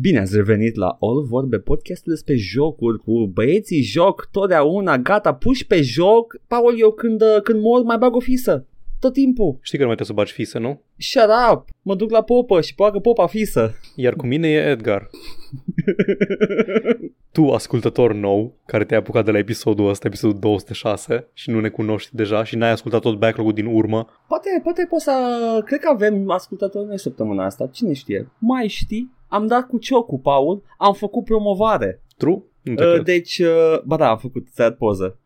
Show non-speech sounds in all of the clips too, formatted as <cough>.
Bine ați revenit la All Vorbe, podcastul despre jocuri cu băieții joc totdeauna, gata, puși pe joc. Paul, eu când, când mor mai bag o fisă. Tot timpul. Știi că nu mai trebuie să bagi fisă, nu? Shut up! Mă duc la popă și poagă popa fisă. Iar cu mine e Edgar. <laughs> tu, ascultător nou, care te-ai apucat de la episodul ăsta, episodul 206, și nu ne cunoști deja și n-ai ascultat tot backlog-ul din urmă, Poate, poate poți să... Cred că avem ascultători noi săptămâna asta. Cine știe? Mai știi? Am dat cu ciocul, Paul. Am făcut promovare. true? Nu te Uh, cred. deci, uh, ba da, am făcut ți poză.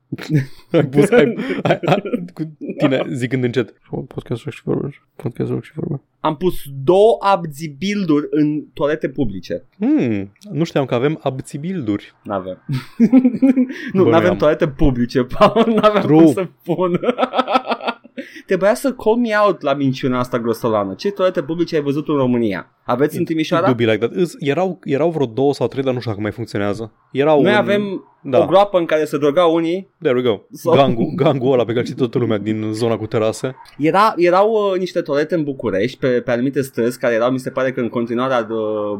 Ai pus, ai, <laughs> ai, ai, cu tine zicând încet. Podcast rock și vorbe. Podcast rock și vorbe. Am pus două abzi build-uri în toalete publice. Hmm, nu știam că avem abțibilduri. N-avem. <laughs> nu, Bă, n-avem am. toalete publice, Paul, n-avem True. cum să pun. Trebuia să call me out la minciuna asta grosolană. Ce toalete publice ai văzut în România? Aveți în It Timișoara? do be like that. Îs- Erau, erau vreo două sau trei, dar nu știu dacă mai funcționează. Erau Noi în- avem da. o groapă în care se drogau unii. There we go. Sau- Gangul, gangul ăla pe care știe toată lumea din zona cu terase. Era, erau uh, niște toalete în București pe, pe anumite străzi care erau, mi se pare că în continuare de,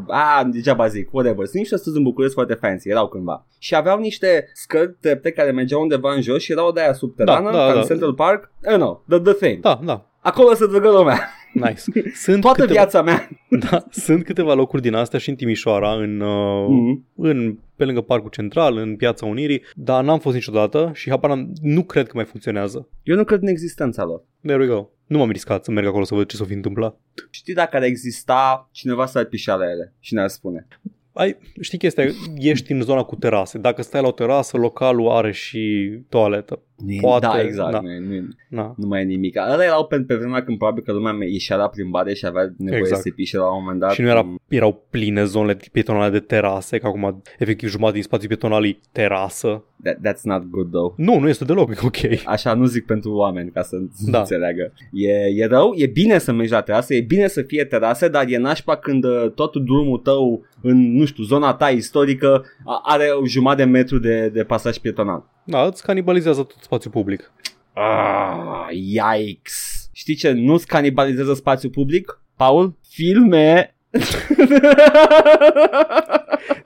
a, degeaba zic, whatever. Sunt niște străzi în București foarte fancy, erau cândva. Și aveau niște scări trepte care mergeau undeva în jos și erau de aia subterană, Da, da, ca în da. Central Park. I don't know, the, the thing. Da, da. Acolo se drogă lumea. Nice. Sunt Toată câteva, viața mea. <laughs> Da, sunt câteva locuri din astea și în Timișoara, în, uh, Mhm. în, pe lângă Parcul Central, în Piața Unirii, dar n-am fost niciodată și habar n-am- nu cred că mai funcționează. Eu nu cred în existența lor. There we go. Nu m-am riscat să merg acolo să văd ce s-o fi întâmplat. Știi dacă ar exista cineva să ar pișa la ele și ne-ar spune. Ai, știi chestia, ești în zona cu terase. Dacă stai la o terasă, localul are și toaletă. Poate, da, exact. da. Nu, e- nu, e- Na. nu mai e nimic. Ăla erau pe, pe vremea când probabil că lumea ieșea la plimbare și avea nevoie Exact. să pișe la un moment dat. Și nu era, erau pline zonele pietonale de terase, că acum efectiv jumătate din spațiu pietonal e terasă. That, that's not good though. Nu, nu este deloc <laughs> ok. Așa nu zic pentru oameni ca să Da. înțeleagă. E, e rău, e bine să mergi la terasă, e bine să fie terase, dar e nașpa când uh, tot drumul tău în, nu știu, zona ta istorică a- are o jumătate de metru de, de pasaj pietonal. Da, îți canibalizează tot spațiul public. Ah, yikes. Știi ce nu-ți canibalizează spațiul public? Paul? Filme <laughs>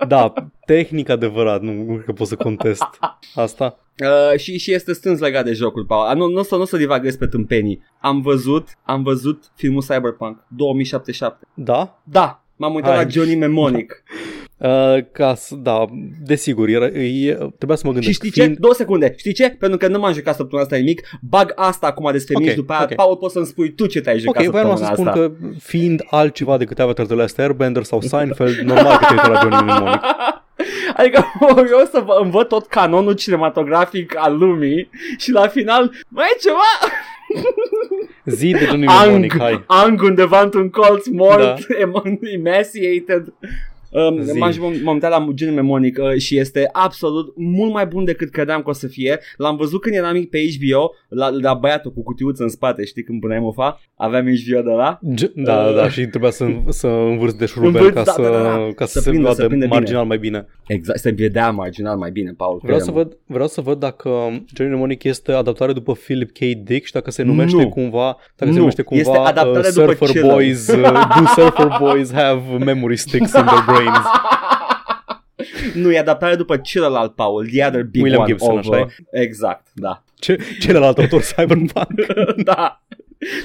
Da, tehnic adevărat, nu, nu cred că pot să contest asta. Uh, și, și este strâns legat de jocul, Paul. Uh, nu, nu, o să, nu o să divaghez pe tâmpenii. Am văzut, am văzut filmul Cyberpunk 2077. Da? Da, m-am uitat Hai. la Johnny Mnemonic. <laughs> Uh, ca să, da, desigur, era, e, trebuia să mă și gândesc. știi ce? Două secunde. Știi ce? Pentru că nu m-am jucat săptămâna asta nimic. Bag asta acum despre Ok, mici după aia. ok. Paul, poți să-mi spui tu ce te-ai jucat Ok, voiam săptămâna să spun asta. că fiind altceva decât Avatar The Last Airbender sau Seinfeld, normal că te uite la Johnny Mnemonic. <laughs> Adică <laughs> eu să vă învăț tot canonul cinematografic al lumii și la final mai e ceva <laughs> Zi de Johnny Ang, Mnemonic, hai. Ang undeva într-un colț mort, Da. em- emaciated. Um, Zi. m-am, m-am uitat la Johnny Mnemonic uh, și este absolut mult mai bun decât credeam că o să fie. L-am văzut când eram mic pe HBO, la, la băiatul cu cutiuță în spate, știi când puneai mufa? Aveam HBO de la. G- da, da, da, și trebuia să, să învârți de șurubel Învârți, ca, da, să, da, da, da. ca să, Să se prindă, să vadă prindă bine. marginal mai bine. Exact, se vedea marginal mai bine, Paul. Vreau să, crede-mă. văd, vreau să văd dacă Johnny Mnemonic este adaptare după Philip K. Dick și dacă se numește Nu. cumva, dacă Nu. se numește cumva Este adaptare uh, după Surfer Chiller. Boys, uh, do Surfer Boys have memory sticks in their <laughs> brains? <laughs> Nu, e adaptare după celălalt, Paul, The Other Big William One. Gibson, of, așa uh, Exact, da. Ce, celălalt autor Cyberpunk? <laughs> da.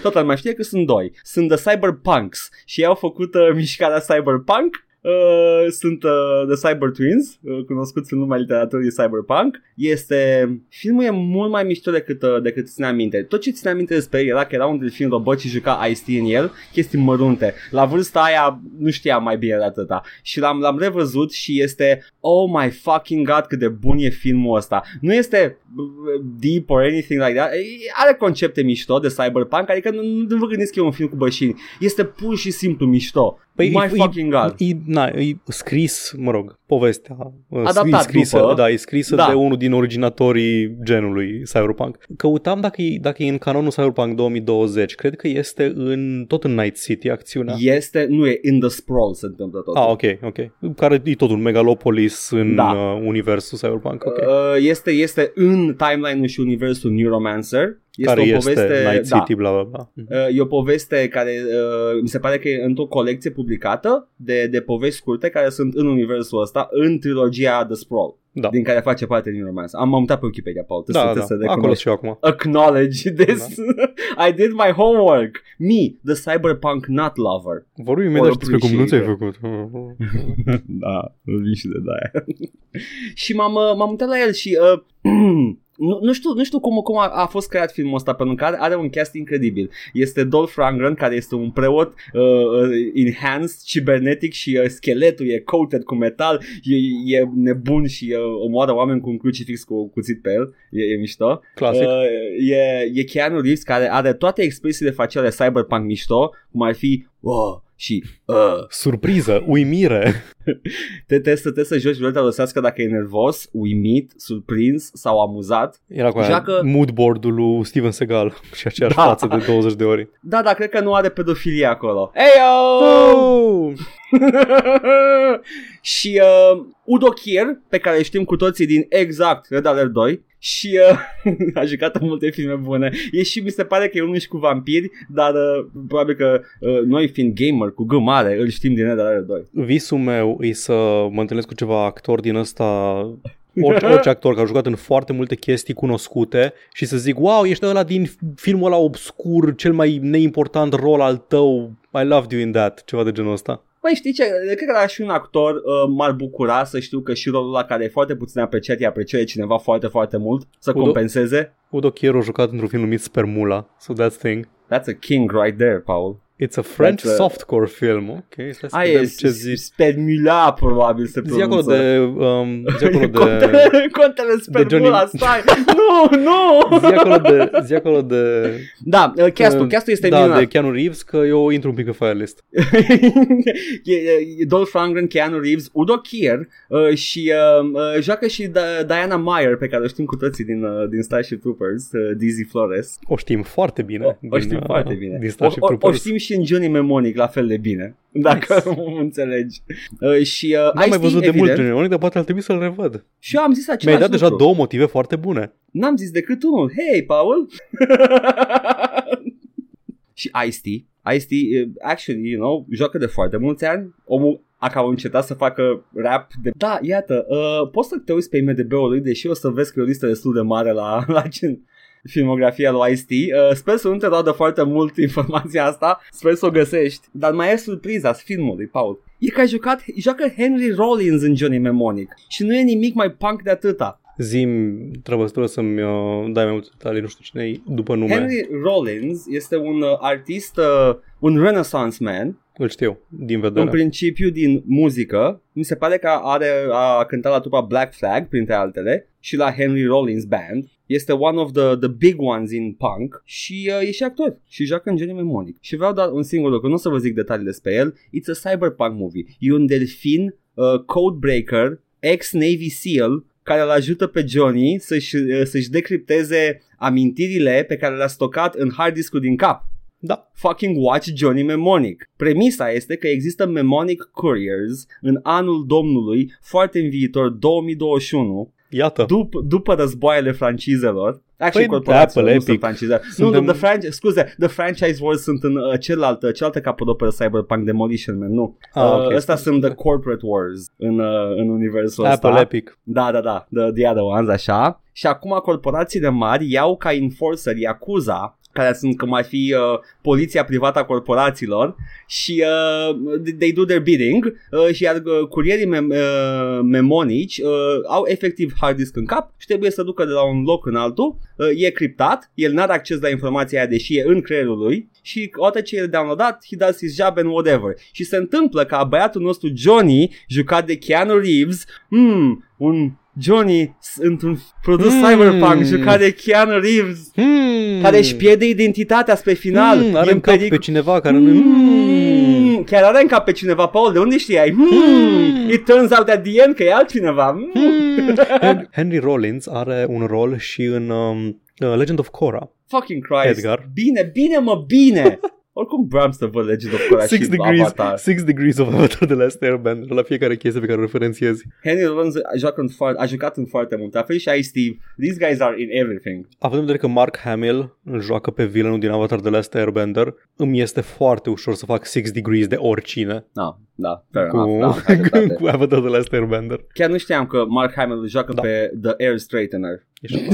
Toată lumea știe că sunt doi. Sunt The Cyberpunks și ei au făcut uh, mișcarea Cyberpunk. Uh, sunt uh, The Cyber Twins, uh, cunoscuți în lumea literaturii Cyberpunk. Este filmul e mult mai mișto decât uh, decât ține aminte. Tot ce ține aminte despre el era că era un delfin robot și juca Ice-T în el, chestii mărunte. La vârsta aia nu știam mai bine de atâta. Și l-am, l-am revăzut și este oh my fucking god cât de bun e filmul ăsta. Nu este uh, deep or anything like that. E- Are concepte mișto de cyberpunk, adică nu, nu vă gândiți că e un film cu bășini. Este pur și simplu mișto. Păi my e- fucking god. E, na, e scris, mă rog, povestea. uh, Adaptat scrisă, după. Da, e scrisă Da. de unul din originatorii genului Cyberpunk. Căutam dacă e, dacă e în canonul Cyberpunk 2020. Cred că este în, tot în Night City acțiunea. Este, nu e in the sprawl se întâmplă tot. Ah, ok, ok. Care e tot un megalopolis în Da. uh, universul Cyberpunk, ok. Uh, este, este în timeline-ul și universul Neuromancer Este care o este poveste, Night da, City, bla bla bla. Uh, E o poveste care uh, mi se pare că e într-o colecție publicată de, de povești scurte care sunt în universul ăsta, în trilogia The Sprawl, Da, din care face parte din romanță. Am, am uitat pe Wikipedia, Paul, trebuie da, să, da. trebuie să acolo recunoști. și eu acum. Acknowledge this. <laughs> I did my homework. Me, the cyberpunk not lover. Vorbim imediat și despre cum nu ți-ai appreciate. făcut. <laughs> da, vin și de daia. <laughs> și m-am, uh, m-am uitat la el și uh, <clears throat> nu, nu știu, nu știu cum, cum a, a fost creat filmul ăsta pentru că are, are un cast incredibil. Este Dolph Lundgren care este un preot uh, uh, enhanced, cibernetic și uh, scheletul e coated cu metal, e, e nebun și uh, omoară oameni cu un crucifix cu cuțit pe el, e, e mișto. Clasic. Uh, e, e Keanu Reeves care are toate expresiile faciale cyberpunk mișto, cum ar fi wow, și uh, Surpriză, uimire. <laughs> te trebuie să, trebuie să joci ruleta rusească dacă e nervos, uimit, surprins sau amuzat. Era cu aia Joacă- moodboard-ul lui Steven Seagal <laughs> și aceeași Da. față de 20 de ori. Da, dar cred că nu are pedofilie acolo. Eyo! Oh! <laughs> și uh, Udo Kier, pe care îl știm cu toții din exact Red Alert 2 și uh, <laughs> a jucat în multe filme bune. E și mi se pare că e unul și cu vampiri, dar uh, probabil că uh, noi fiind gamer cu G mare, îl știm din Red Alert 2. Visul meu e să mă întâlnesc cu ceva actor din ăsta orice, <laughs> orice actor care a jucat în foarte multe chestii cunoscute și să zic, wow, ești ăla din filmul ăla obscur, cel mai neimportant rol al tău, I loved you in that, ceva de genul ăsta. Băi, știi ce? Cred că la și un actor uh, m-ar bucura să știu că și rolul ăla care e foarte puțin apreciat, îi apreciat cineva foarte, foarte mult, să Udo- compenseze. Udo Kier a jucat într-un film numit Spermula, so that's thing. That's a king right there, Paul. It's a French That's a- softcore film, ok? Stai să Aia vedem e ce zici. spermula, probabil se Zi acolo pronunță. de... Um, <laughs> zi acolo de... Contele, contele spermula, Johnny- stai! nu, nu! Zi acolo de... Zi acolo de... Da, uh, castul, uh, castul este da, minunat. de Keanu Reeves, că eu intru un pic în fire list. <laughs> e, e, Dolph Lundgren, Keanu Reeves, Udo Kier uh, și uh, uh, joacă și da- Diana Meyer, pe care o știm cu toții din, uh, din Starship Troopers, uh, Dizzy Flores. O știm foarte bine. O, o din, știm uh, foarte bine. Din O, Starship o, o Troopers. știm și în Johnny Mnemonic la fel de bine, <laughs> dacă nice. înțelegi. Uh, și uh, N-am mai Ice-T, văzut de evident, mult Johnny dar poate ar trebui să-l revăd. Și eu am zis același Mi-ai dat deja lucru. două motive foarte bune. N-am zis decât unul. Hey, Paul! <laughs> și Ice-T. Ice-T, uh, actually, you know, joacă de foarte mulți ani. Omul a cam încetat să facă rap de... Da, iată, uh, poți să te uiți pe IMDB-ul lui, deși o să vezi că e o listă destul de mare la, <laughs> la ce filmografia lui Ice-T. Uh, sper să nu te roadă foarte mult <laughs> informația asta, sper să o găsești. Dar mai e surpriza filmului, Paul. E că a jucat, joacă Henry Rollins în Johnny Mnemonic și nu e nimic mai punk de atâta. Zim, trebuie să-mi uh, dai mai multe detalii, nu știu cine e după nume. Henry Rollins este un uh, artist, uh, un renaissance man, Îl știu, din în vedere. principiu din muzică. Mi se pare că are, a cântat la trupa Black Flag, printre altele, și la Henry Rollins Band. Este one of the, the big ones in punk și uh, e și actor și joacă în Johnny Mnemonic. Și vreau doar un singur lucru, nu o să vă zic detalii despre el. It's a cyberpunk movie. E un delfin uh, codebreaker, ex-Navy SEAL, care îl ajută pe Johnny să-și, uh, să-și decripteze amintirile pe care le-a stocat în hard disk din cap Da. fucking watch Johnny Mnemonic. Premisa este că există Mnemonic Couriers în anul domnului, foarte în viitor, 2021, Iată. dup- după războaiele francizelor. Actually, Păi, corporațiilor, Apple, nu sunt Epic. francize. Suntem- Nu, the franchise, scuze, the franchise wars sunt în uh, celălalt, uh, cealaltă capodoperă Cyberpunk Demolition Man, nu. Ah, uh, ok, ăsta scuze. sunt the corporate wars în, uh, în universul Apple ăsta. Epic. Da, da, da, the, the other ones, așa. Și acum corporațiile mari iau ca enforcer Yakuza, care sunt cum ar fi uh, poliția privată a corporațiilor și uh, they do their bidding uh, și iar uh, curierii mem- uh, memonici uh, au efectiv hard disk în cap și trebuie să ducă de la un loc în altul, uh, e criptat, el n-are acces la informația aia deși e în creierul lui și odată ce e downloadat, he does his job and whatever. Și se întâmplă ca băiatul nostru Johnny, jucat de Keanu Reeves, hmm, un Johnny s- într-un produs Hmm. cyberpunk jucat de Keanu Reeves Hmm. care își pierde identitatea spre final. Hmm, are E în cap peric- pe cineva care nu... Hmm. Hmm, chiar are în cap pe cineva, Paul, de unde știai? Hmm, Hmm. it turns out at the end că e altcineva. Hmm. Hmm. Hen- Henry Rollins are un rol și în um, uh, Legend of Korra. Fucking Christ. Edgar. Bine, bine mă, bine. <laughs> Oricum vreau să văd Legend of Korra Six și degrees, Avatar. six degrees of Avatar de Last Airbender la fiecare chestie pe care o referențiezi. Henry Rollins a jucat în, foarte, a jucat în foarte mult. La fel și ai Steve. These guys are in everything. Având în vedere că Mark Hamill îl joacă pe villainul din Avatar de Last Airbender, îmi este foarte ușor să fac Six degrees de oricine Da, da, fair cu, enough. Da, ai dreptate. <laughs> cu Avatar de Last Airbender. Chiar nu știam că Mark Hamill joacă Da. pe The Air Straightener. Ești, <laughs>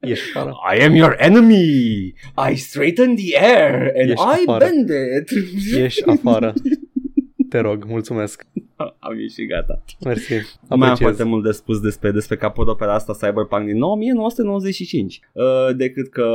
ești afară. I am your enemy. I straighten the air and Ești I afară. bend it. Ești afară. Te rog, mulțumesc. <laughs> Am ieșit gata. Mersi. Mai am Apreciez. foarte mult de spus despre, despre capodopera asta Cyberpunk din 1995 uh, decât că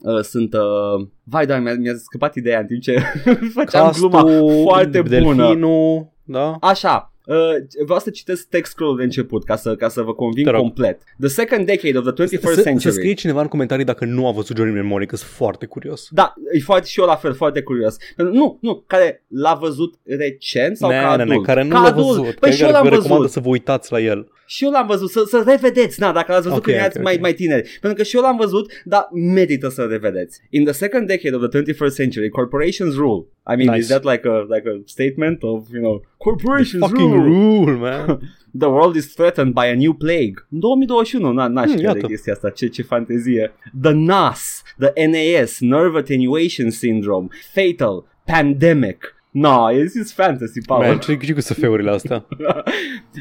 uh, sunt uh, vai da mi-a, mi-a scăpat ideea în timp ce <laughs> făceam gluma foarte bună delfinul, da? Așa, uh, vreau să citesc text scroll de început ca să, ca să vă conving Te rog. complet. The second decade of the 21st Să, să century. scrie cineva în comentarii dacă nu a văzut Journey Mnemonic, sunt foarte curios. Da, e foarte și eu la fel, foarte curios. Pentru- Nu, nu, care l-a văzut recent sau Ne, ca ne, adult? ne, care nu ca l-a adult. văzut. Păi că și eu vă l-am recomandă văzut. să vă uitați la el. Și eu l-am văzut, să, să revedeți, na, dacă l-ați văzut Ok, când erați ok, mai, ok. mai tineri. Pentru că și eu l-am văzut, dar merită să revedeți. In the second decade of the 21st century, corporations rule. I mean, Nice. is that like a, like a statement of, you know, corporations Fucking rule? rule, man. <laughs> The world is threatened by a new plague. În 2021, na, n-aș crede iată. chestia asta, ce, ce fantezie. The NAS, the NAS, Nerve Attenuation Syndrome, Fatal, Pandemic. No, this is fantasy, Paul. Man, ce ce cu SF-urile astea?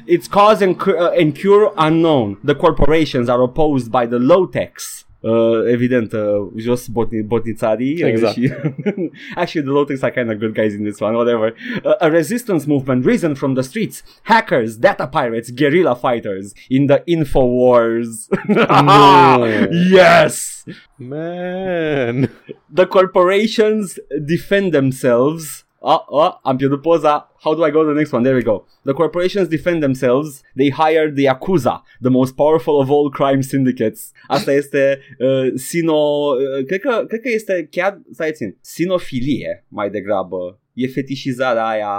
Its cause and, cu- uh, and cure unknown. The corporations are opposed by the low-techs. Uh, evident, uh, jos botni, botnițarii uh, și <laughs> actually the low-techs are kind of good guys in this one, whatever. Uh, a resistance movement risen from the streets. Hackers, data pirates, guerrilla fighters in the info wars. No. <laughs> yes! Man. The corporations defend themselves. Ah, ah, am pierdut poza. How do I go to the next one? There we go. The corporations defend themselves. They hire the Yakuza, the most powerful of all crime syndicates. Asta este uh, sino... Uh, cred, că, cred că este chiar... Stai țin. Sinofilie, mai degrabă. E fetișizarea aia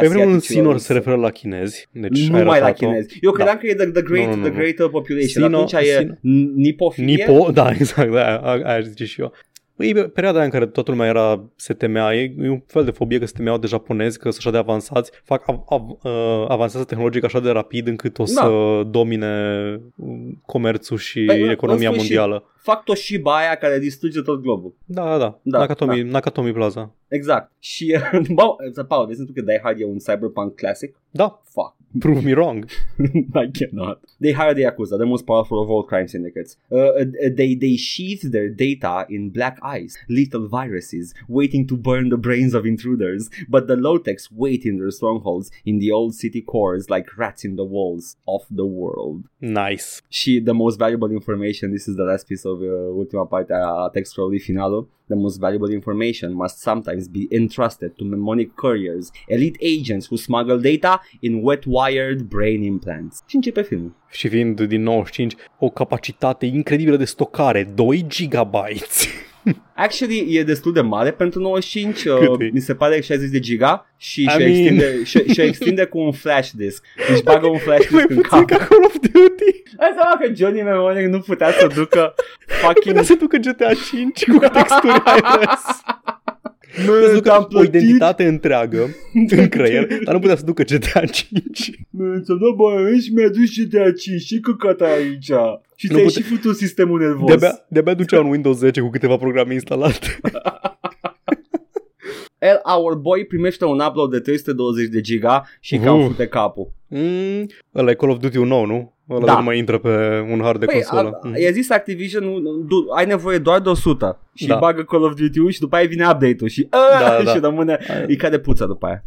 Pe vremuri un asiaticilor. sinor se referă la chinezi. Deci nu ai mai la ratat-o. chinezi. Eu credeam că e the, the, great, Nu, nu, nu, the nu. greater population. Sino- Atunci e sino- nipofilie. Nipo, <laughs> da, exact, da, aia, aia aș zice și eu. Păi, e perioada aia în care toată lumea era, se temea, e, e un fel de fobie că se temeau de japonezi, că sunt așa de avansați, fac av, av, uh, avansează tehnologic așa de rapid încât o să Da. domine um, comerțul și Păi, în economia sfârșit. mondială. Fac Toshiba aia care distruge tot globul. Da, da, da. Da, Nakatomi, Nakatomi Plaza. Exact. Și, <laughs> bă, Paul, vezi tu că Die Hard e un cyberpunk classic? Da, Fuck. Prove me wrong. <laughs> I cannot. They hire the Yakuza, the most powerful of all crime syndicates. Uh, uh, they, they sheath their data in black ice, lethal viruses, waiting to burn the brains of intruders. But the low-techs wait in their strongholds in the old city cores like rats in the walls of the world. Nice. She, the most valuable information, this is the last piece of uh, ultima parte a textului finalul, the most valuable information must sometimes be entrusted to mnemonic couriers, elite agents who smuggle data in wet-wired brain implants. Și începe filmul. Și fiind din 95, o capacitate incredibilă de stocare, 2 gigabytes. Actually, e destul de mare pentru 95, uh, Cât e? mi se pare 60 de giga și I și mean- extinde, și, și extinde cu un flash disk. Deci bagă un flash mai disk în puțin cap. ca Call of Duty. Hai seama că Johnny Mnemonic nu putea să ducă <laughs> fucking... Putea să ducă GTA 5 cu texturi <laughs> iOS. Nu, Putea să te-am ducă o plătit. identitate întreagă <laughs> în creier, dar nu putea să ducă GTA 5. Nu înțeleg, bă, și mi-a dus GTA 5 și căcata aici. Și Nu ți-ai pute- și futut sistemul nervos. De-abia, de-abia ducea un Windows 10 cu câteva programe instalate. <laughs> El, Our Boy primește un upload de 320 de giga și Uh. cam fute capul. Mm, ăla e Call of Duty-ul nou, nu? Ăla Da. nu mai intră pe un hard de Păi, consolă. a, Mm. i-a zis Activision, nu, du, ai nevoie doar de 100 și Da. bagă Call of Duty-ul și după aia vine update-ul și, Da, da, și da. rămâne, e ca de puță după aia.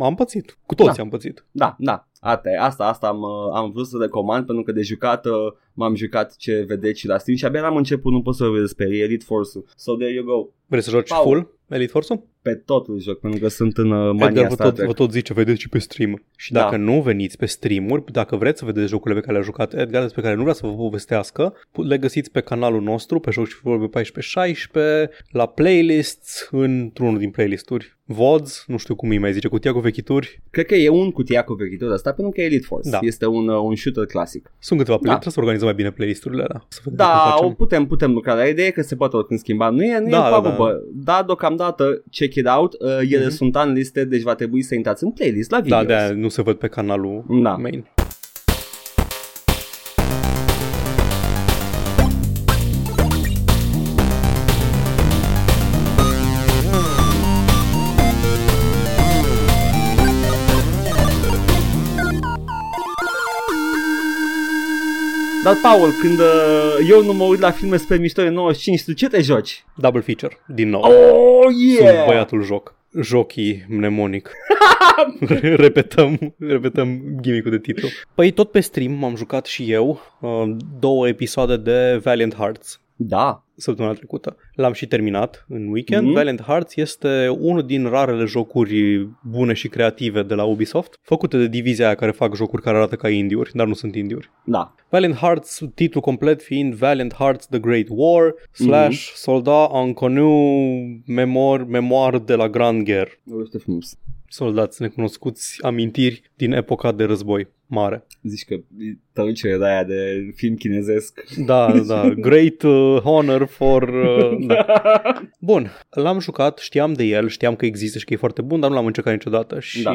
Am pățit. Cu toți Da. am pățit. Da, da, asta, e. asta, asta am, uh, am vrut să recomand pentru că de jucat uh, m-am jucat ce vedeți și la Steam și abia am început, nu pot să vorbesc despre el, Elite Force-ul. So there you go. Vrei să joci Paul. full Elite Force-ul? Pe totul joc, pentru că sunt în uh, Edgar mania vă Star tot, Trek. vă tot zice, vedeți și pe stream. Și Da. dacă nu veniți pe streamuri, dacă vreți să vedeți jocurile pe care le-a jucat Edgar, despre care nu vrea să vă povestească, le găsiți pe canalul nostru, pe Joc și Vorbe 14-16, la playlists, într-unul din playlisturi. VODs, nu știu cum îi mai zice, cutia cu vechituri. Cred că e un cutia cu vechituri ăsta pentru că e Elite Force. Da. Este un, uh, un shooter clasic. Sunt câteva play Da. trebuie să organizăm mai bine playlisturile alea. Să vedem cum Da, o facem. putem, putem lucra la ideea că se poate oricând schimba. Nu e, nu Da, e da, pagubă. Da, da, deocamdată, check it out. Uh, ele Mhm. sunt unlisted, deci va trebui să intrați în playlist la Da, videos. de nu se văd pe canalul Da. main. Dar, Paul, când uh, eu nu mă uit la filme spre mișto în 95, tu ce te joci? Double feature, din nou. Oh, Sunt yeah! băiatul joc. Jochii mnemonic. <laughs> <laughs> repetăm, repetăm gimmick de titlu. Păi tot pe stream m-am jucat și eu uh, două episoade de Valiant Hearts Da. săptămâna trecută. L-am și terminat în weekend. Mhm. Mm-hmm. Valiant Hearts este unul din rarele jocuri bune și creative de la Ubisoft, făcute de divizia aia care fac jocuri care arată ca indiuri, dar nu sunt indiuri. Da. Valiant Hearts, titlul complet fiind Valiant Hearts The Great War slash Soldat en Conu Memor, Memoir de la Grand Guerre. Este frumos. Soldați necunoscuți, amintiri din epoca de război mare. Zici că e traducere de aia de film chinezesc. Da, <laughs> da, great uh, honor for... Uh, da. <laughs> Bun, l-am jucat, știam de el, știam că există și că e foarte bun, dar nu l-am încercat niciodată și Da.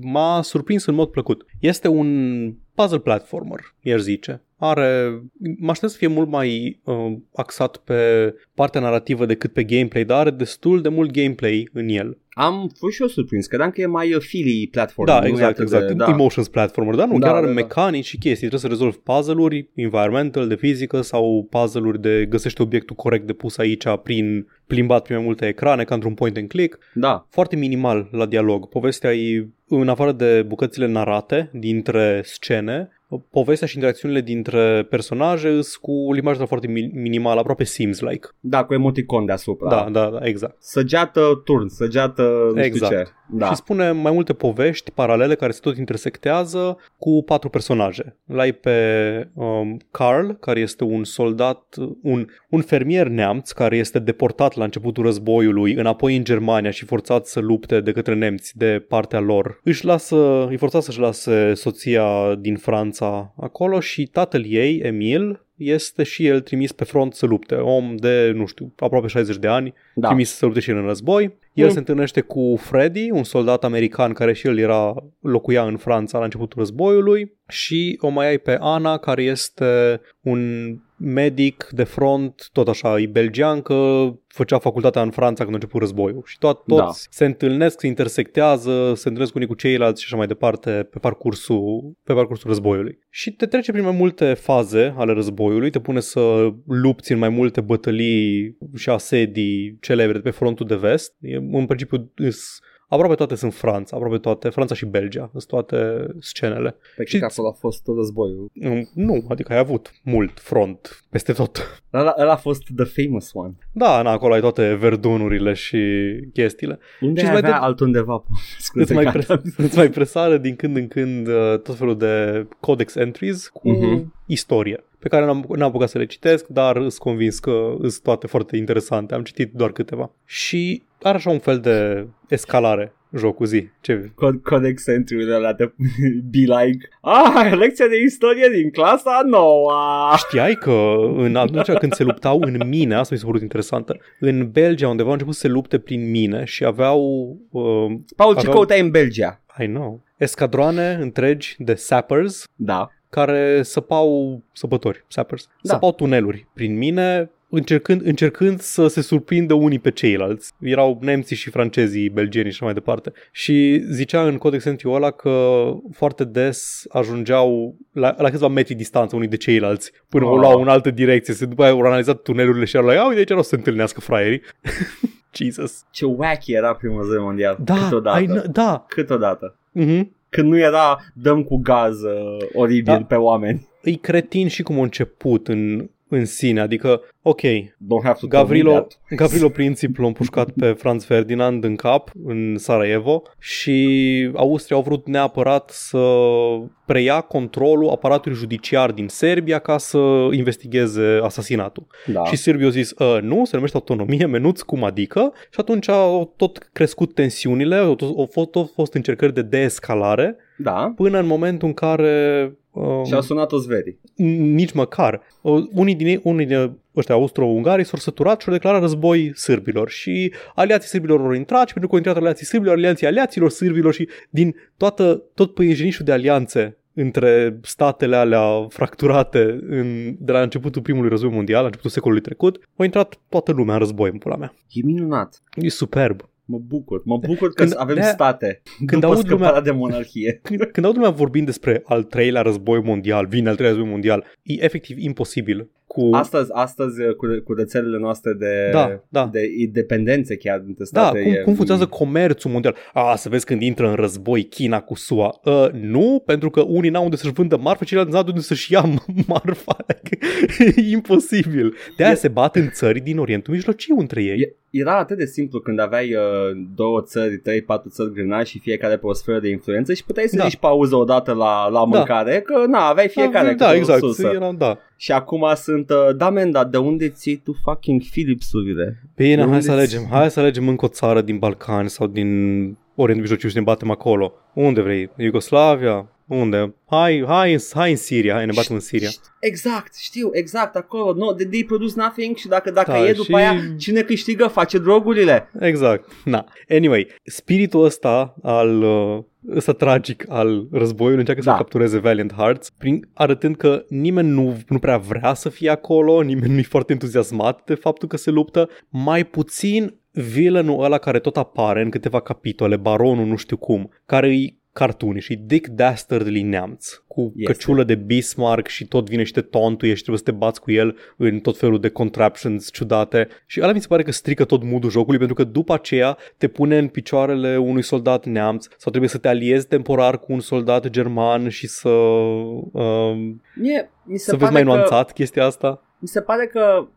m-a surprins în mod plăcut. Este un puzzle platformer, i zice. Are, mă aștept să fie mult mai uh, axat pe partea narrativă decât pe gameplay, dar are destul de mult gameplay în el. Am fost și eu surprins, credeam că e mai uh, Philly platform. Da, nu e exact, atât exact. De, Da. da. Emotions platformer, dar nu, Da, chiar are da, da. mecanici și chestii. Trebuie să rezolvi puzzle-uri, environmental, de fizică sau puzzle-uri de găsește obiectul corect de pus aici prin plimbat prin mai multe ecrane, ca într-un point and click. da. Foarte minimal la dialog. Povestea e, în afară de bucățile narate dintre scene, povestea și interacțiunile dintre personaje sunt cu limbajul foarte mi- minimal, aproape Sims like. Da, cu emoticon deasupra. Da, da, da, exact. Săgeată, turn, săgeată, nu Exact. știu ce. Da. Și spune mai multe povești paralele care se tot intersectează cu patru personaje. L-ai pe um, Carl, care este un soldat, un, un fermier neamț care este deportat la începutul războiului înapoi în Germania și forțat să lupte de către nemți de partea lor. Își lasă, îi forțat să-și lase soția din Franța acolo și tatăl ei, Emil, este și el trimis pe front să lupte. Om de, nu știu, aproape 60 de ani, da. trimis să lupte și el în război. El Mm. se întâlnește cu Freddy, un soldat american care și el era locuia în Franța la începutul războiului și o mai ai pe Ana care este un medic de front, tot așa, e belgiancă, făcea facultatea în Franța când a început războiul și tot, toți Da. se întâlnesc, se intersectează, se întâlnesc unii cu ceilalți și așa mai departe pe parcursul, pe parcursul războiului. Și te trece prin mai multe faze ale războiului, te pune să lupți în mai multe bătălii și asedii celebre de pe frontul de vest. E, în principiu îs, aproape toate sunt Franța, aproape toate, Franța și Belgia, sunt toate scenele. Pe și- că acolo a fost tot războiul. Mm, Nu, adică ai avut mult front peste tot. Ăla, ăla a fost the famous one. Da, na, acolo ai toate verdunurile și chestiile. Unde Și ai îți mai avea dă- altundeva? <laughs> Scuze, Îți mai, gata. pres- îți mai presară din când în când uh, tot felul de codex entries cu Mhm. Istorie pe care n-am, n-am apucat să le citesc, dar sunt convins că sunt toate foarte interesante. Am citit doar câteva. Și are așa un fel de escalare jocul zi. Ce? Cod- Codex entry-urile alea de <laughs> be like Ah, lecția de istorie din clasa noua Știai că în atunci când se luptau în mine, asta mi s-a părut interesantă, în Belgia undeva au început să se lupte prin mine și aveau, uh, Paul, ce Aveau- căutai în Belgia? I know, escadroane întregi de sappers Da care săpau săpători, sappers, Da. săpau tuneluri prin mine, încercând, încercând să se surprindă unii pe ceilalți. Erau nemții și francezii, belgenii și așa mai departe. Și zicea în Codex Entry ăla că foarte des ajungeau la, la câțiva metri distanță unii de ceilalți până Oh. o luau în altă direcție. Se după aia au analizat tunelurile și au like, "A, uite aici nu o să se întâlnească fraierii. <laughs> Jesus. Ce wacky era primul război mondial Da, Câteodată I know, da. Câteodată Mm-hmm. Când nu era dăm cu gaz uh, oribil Da. pe oameni îi cretin și cum a început în, în sine, adică, ok, Don't have to tell me Gavrilo, that. <laughs> Gavrilo Princip l-a împușcat pe Franz Ferdinand în cap, în Sarajevo și Austria au vrut neapărat să preia controlul aparatului judiciar din Serbia ca să investigheze asasinatul. Da. Și Sârbii au zis, "Uh, nu, se numește autonomie, menuț, cum adică? Și atunci au tot crescut tensiunile, au, tot, au fost, tot fost încercări de deescalare Da. până în momentul în care uh, Și au sunat toți verii. nici măcar. Uh, Unii din ei, unii din ăștia austro-ungarii s-au săturat și au declarat război sârbilor și aliații sârbilor au intrat și pentru că au intrat aliații sârbilor, aliații aliaților sârbilor și din toată, tot păienjenișul de alianțe între statele alea fracturate în, de la începutul primului război mondial, la începutul secolului trecut, a intrat toată lumea în război în pula mea. E minunat. E superb. Mă bucur. Mă bucur că Când- avem de-aia- state. când după aud scăparea lumea- de monarhie. <laughs> Când, când aud lumea vorbind despre al treilea război mondial, vine al treilea război mondial, e efectiv imposibil cu... Astăzi, astăzi cu, cu rețelele noastre de, Da, da. de independențe chiar dintre Da, state. cum, e- cum funcționează comerțul mondial? A, să vezi când intră în război China cu SUA. Uh, nu, pentru că unii n-au unde să-și vândă marfă, ceilalți n-au unde să-și ia <laughs> marfa. e <laughs> imposibil. De aia E- se bat în țări din Orientul Mijlociu între ei. E- Era atât de simplu când aveai uh, două țări, trei, patru țări grânari și fiecare pe o sferă de influență și puteai să Da. zici pauză odată la, la mâncare, că na, aveai fiecare da, câte o exact. sursă. Era, da. Și acum sunt, uh, da men, dar de unde ții tu fucking Philips-urile? Bine, De hai unde să ți- alegem. Hai să alegem încă o țară din Balcani sau din Orientul Mijlociu și ne batem acolo. Unde vrei? Iugoslavia? Unde? Hai, hai, hai în Siria, hai ne batem în Siria. Exact, știu, exact, acolo. No, they, they produce nothing și dacă, dacă Da, e după și- aia, cine câștigă face drogurile. Exact. Na. Anyway, spiritul ăsta al uh, ăsta tragic al războiului încearcă Da. să captureze Valiant Hearts, prin, arătând că nimeni nu, nu prea vrea să fie acolo, nimeni nu e foarte entuziasmat de faptul că se luptă, mai puțin villainul ăla care tot apare în câteva capitole, baronul nu știu cum, care e cartuni și Dick Dastardly neamț cu Este. căciulă de Bismarck și tot vine și te tontuie și trebuie să te bați cu el în tot felul de contraptions ciudate și ăla mi se pare că strică tot moodul jocului pentru că după aceea te pune în picioarele unui soldat neamț sau trebuie să te aliezi temporar cu un soldat german și să, um, Mie, mi se să vezi pare mai că, nuanțat chestia asta. Mi se pare că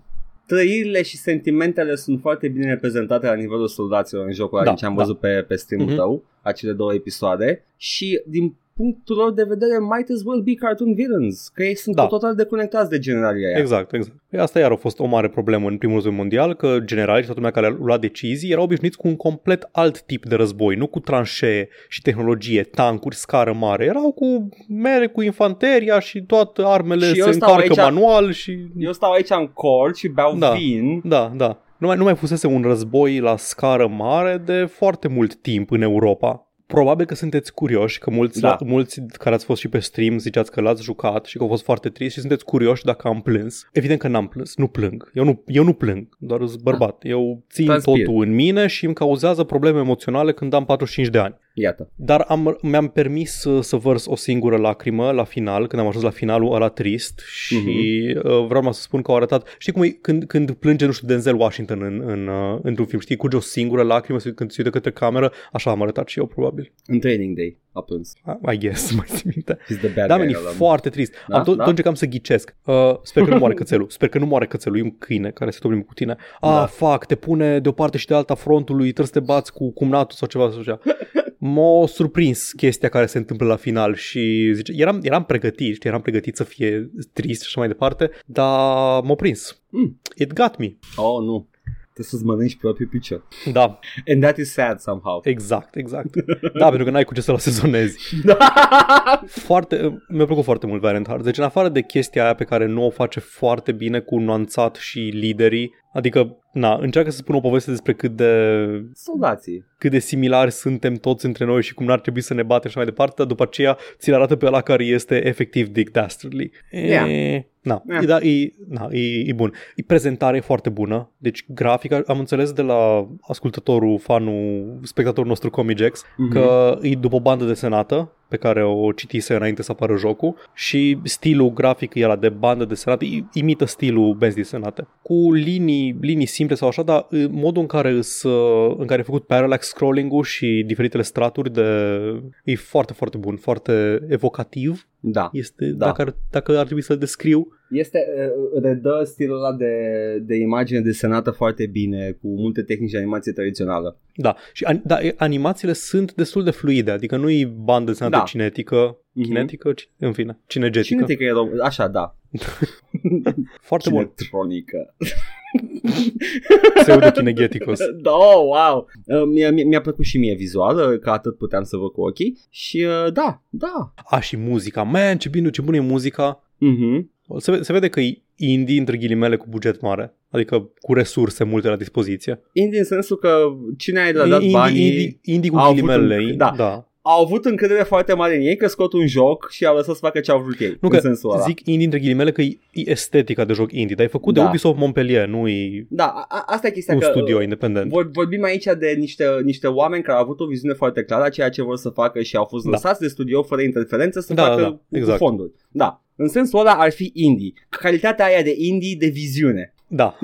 trăirile și sentimentele sunt foarte bine reprezentate la nivelul soldaților în jocul ăla, Da, din ce am da. văzut pe, pe stream-ul Mhm. tău, acele două episoade și din punctul lor de vedere might as well be cartoon villains, că ei sunt Da. total deconectați de generalia aia. Exact, exact. Păi Asta iar a fost o mare problemă în primul război mondial, că generalii și toată lumea care a luat decizii erau obișnuiți cu un complet alt tip de război, nu cu tranșee și tehnologie, tancuri, scară mare. Erau cu mere cu infanteria și toate armele Și eu se stau încarcă aici- manual și... Eu stau aici în cort și beau Da. vin Da, da. Nu mai, nu mai fusese un război la scară mare de foarte mult timp în Europa. Probabil că sunteți curioși, că mulți, Da. mulți care ați fost și pe stream ziceați că l-ați jucat și că a fost foarte trist și sunteți curioși dacă am plâns. Evident că n-am plâns, nu plâng. Eu nu, eu nu plâng, doar sunt bărbat. Eu țin Transpir. totul în mine și îmi cauzează probleme emoționale când am 45 de ani. Iată. Dar am, mi-am permis să, să vărs o singură lacrimă la final, când am ajuns la finalul ăla trist și uh, vreau numai să spun că au arătat, știi cum e când, când plânge, nu știu, Denzel Washington în, în, uh, într-un film, știi, curge o singură lacrimă se- când se uită către cameră, așa am arătat și eu probabil, În training day a plâns. I guess, <laughs> mai țin minte. He's the bad Da, guy man, e ăla. foarte trist. Da, Am tot, da. tot încercam să ghicesc. Uh, sper că nu moare cățelul. Sper că nu moare cățelul. E un câine care se toplim cu tine. Ah, Da. fuck, te pune de o parte și de alta frontului, trebuie să te bați cu cumnatul sau ceva sau așa. M-a surprins chestia care se întâmplă la final și zice, eram, eram pregătit, știi, eram pregătit să fie trist și așa mai departe, dar m-a prins. Mm. It got me. Oh, nu. Trebuie să-ți mănânci propriul picior. Da, And that is sad somehow. exact, exact. Da, pentru că n-ai cu ce să-l asezonezi. foarte, mi-a plăcut foarte mult Valiant Hearts. Deci în afară de chestia aia pe care nu o face foarte bine cu nuanțat și liderii, adică, na, încearcă să spună o poveste despre cât de, Soldații. cât de similari suntem toți între noi și cum n-ar trebui să ne batem și mai departe, dar după aceea ți-l arată pe ăla care este efectiv Dick Dastardly. Yeah. E, na, Yeah. e, da, e, na e, e bun. E prezentare foarte bună, deci grafica, am înțeles de la ascultătorul, fanul, spectatorul nostru Comigex, Mhm. că e după o bandă desenată pe care o citise înainte să apară jocul și stilul grafic e ăla de bandă desenată, i- imită stilul benzi desenate. Cu linii, linii simple sau așa, dar uh, modul în care, îs, uh, în care e făcut parallax scrolling-ul și diferitele straturi de... e foarte, foarte bun, foarte evocativ Da. este, Da. dacă, ar, dacă ar trebui să-l descriu. Este, uh, redă stilul ăla de, de imagine desenată foarte bine, cu multe tehnici de animație tradițională. Da, și an- da, e- animațiile sunt destul de fluide, adică nu e bandă desenată Da. cinetică, Mhm. cinetică, ci- în fine, cinegetică. Cine te că e rom- Așa, da. <laughs> Foarte bun. Cinetronică. Pseudo-kinegeticos. <laughs> Da, oh, wow. Uh, mi-a, mi- mi-a plăcut și mie vizual, uh, că atât puteam să văd cu ochii. Și uh, da, da. A, și muzica. Man, ce bine, ce bună e muzica. Mhm. Se, ve- se vede că e indie între ghilimele cu buget mare. Adică cu resurse multe la dispoziție. Indie în sensul că cine ai dat Indie, banii indie, indie cu au avut ghilimele. un- da. da. Au avut încredere foarte mare în ei că scot un joc și au lăsat să facă ce au vrut ei. Nu în că sensul ăla. zic indie între ghilimele că e, e estetica de joc indie, dar e făcut Da. de Ubisoft Montpellier, nu e Da, a, a- asta e chestia un că studio uh, independent. vor, vorbim aici de niște, niște oameni care au avut o viziune foarte clară a ceea ce vor să facă și au fost Da. lăsați de studio fără interferență să Da, facă da, cu exact. fonduri. Da. În sensul ăla ar fi indie. Calitatea aia de indie de viziune. Da.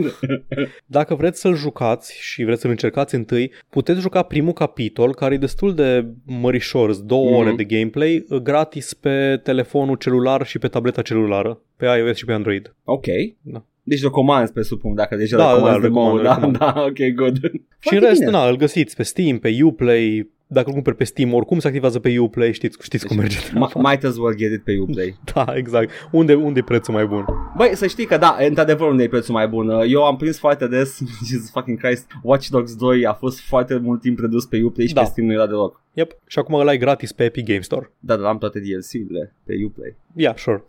Dacă vreți să-l jucați și vreți să-l încercați întâi, puteți juca primul capitol, care e destul de mărișor, sunt două Mhm. ore de gameplay, gratis pe telefonul celular și pe tableta celulară, pe iOS și pe Android. Ok. Da. Deci recomanzi, presupun, dacă deja Da, da, recomanzi de recomand, mult. Da, recomand. da, ok, good. și în rest, na, îl găsiți pe Steam, pe Uplay, dacă îl cumperi pe Steam, oricum se activează pe Uplay, știți, știți cum merge treaba. Might as well get it pe Uplay. <laughs> Da, exact. Unde, unde e prețul mai bun? Băi, să știi că da, într-adevăr unde e prețul mai bun. Eu am prins foarte des, <laughs> Jesus fucking Christ, Watch Dogs 2 a fost foarte mult timp produs pe Uplay și Da. pe Steam nu era deloc. Yep. Și acum îl ai gratis pe Epic Game Store. Da, dar am toate DLC-urile pe Uplay. Yeah, sure.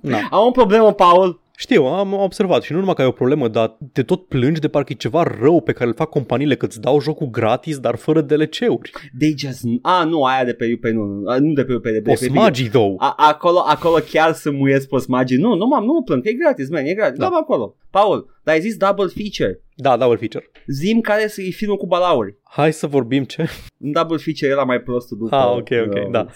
Na. <laughs> Am o problemă, Paul. Știu, am observat și nu numai că ai o problemă, dar te tot plângi de parcă e ceva rău pe care îl fac companiile că îți dau jocul gratis, dar fără DLC-uri. They just... A, nu, aia de pe Uplay, nu, nu, nu de pe Uplay, de pe Epic. Posmagii, though. A, acolo, acolo chiar să muiesc posmagii. Nu, nu m-am, nu mă plâng, că e gratis, man, e gratis. Da. Da. acolo. Paul, dar ai zis double feature. Da, double feature. Zim care să e filmul cu balauri. Hai să vorbim ce? Un double feature era mai prostul după. Ah, ok, ok, uh, da.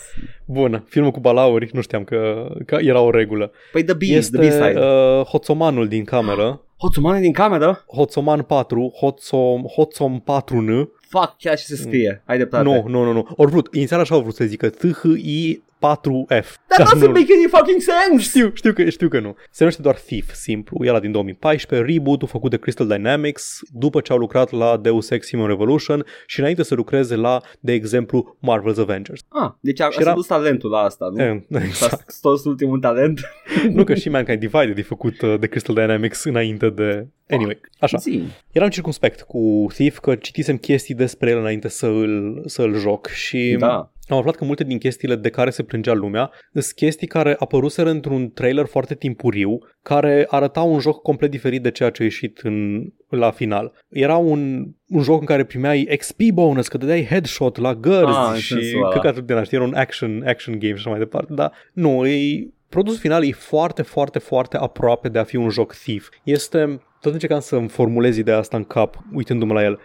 Bună, filmul cu balauri, nu știam că, că era o regulă. Păi The Bees, Este The B-side. Uh, uh, Hoțomanul din cameră, Hoțumane din cameră? Hoțoman 4, Hoțom, Hoțom 4N. Fuck, chiar și se scrie. Ai dreptate. Nu, nu, nu, nu. Ori vrut, inițial așa au vrut să zică THI 4F. That doesn't nu. make any fucking sense! Știu, știu că, știu că nu. Se numește doar Thief, simplu. E la din 2014, reboot-ul făcut de Crystal Dynamics după ce au lucrat la Deus Ex Human Revolution și înainte să lucreze la, de exemplu, Marvel's Avengers. Ah, deci a, Și a era- dus talentul la asta, nu? Eh, S-a exact. stors ultimul talent. <laughs> nu că și Mankind Divided e făcut uh, de Crystal Dynamics înainte de... Anyway, așa. Zi. Eram circunspect cu Thief că citisem chestii despre el înainte să îl, să îl joc și Da. Am aflat că multe din chestiile de care se plângea lumea sunt chestii care apăruseră într-un trailer foarte timpuriu, care arăta un joc complet diferit de ceea ce a ieșit în, la final. Era un, un joc în care primeai XP bonus, că dădeai headshot la gărzi Ah, în și sensul ăla. căcatul de naștere, era un action, action game și așa mai departe. Dar nu, e, produsul final e foarte, foarte, foarte aproape de a fi un joc Thief. Este, tot încercam să-mi formulez ideea asta în cap, uitându-mă la el.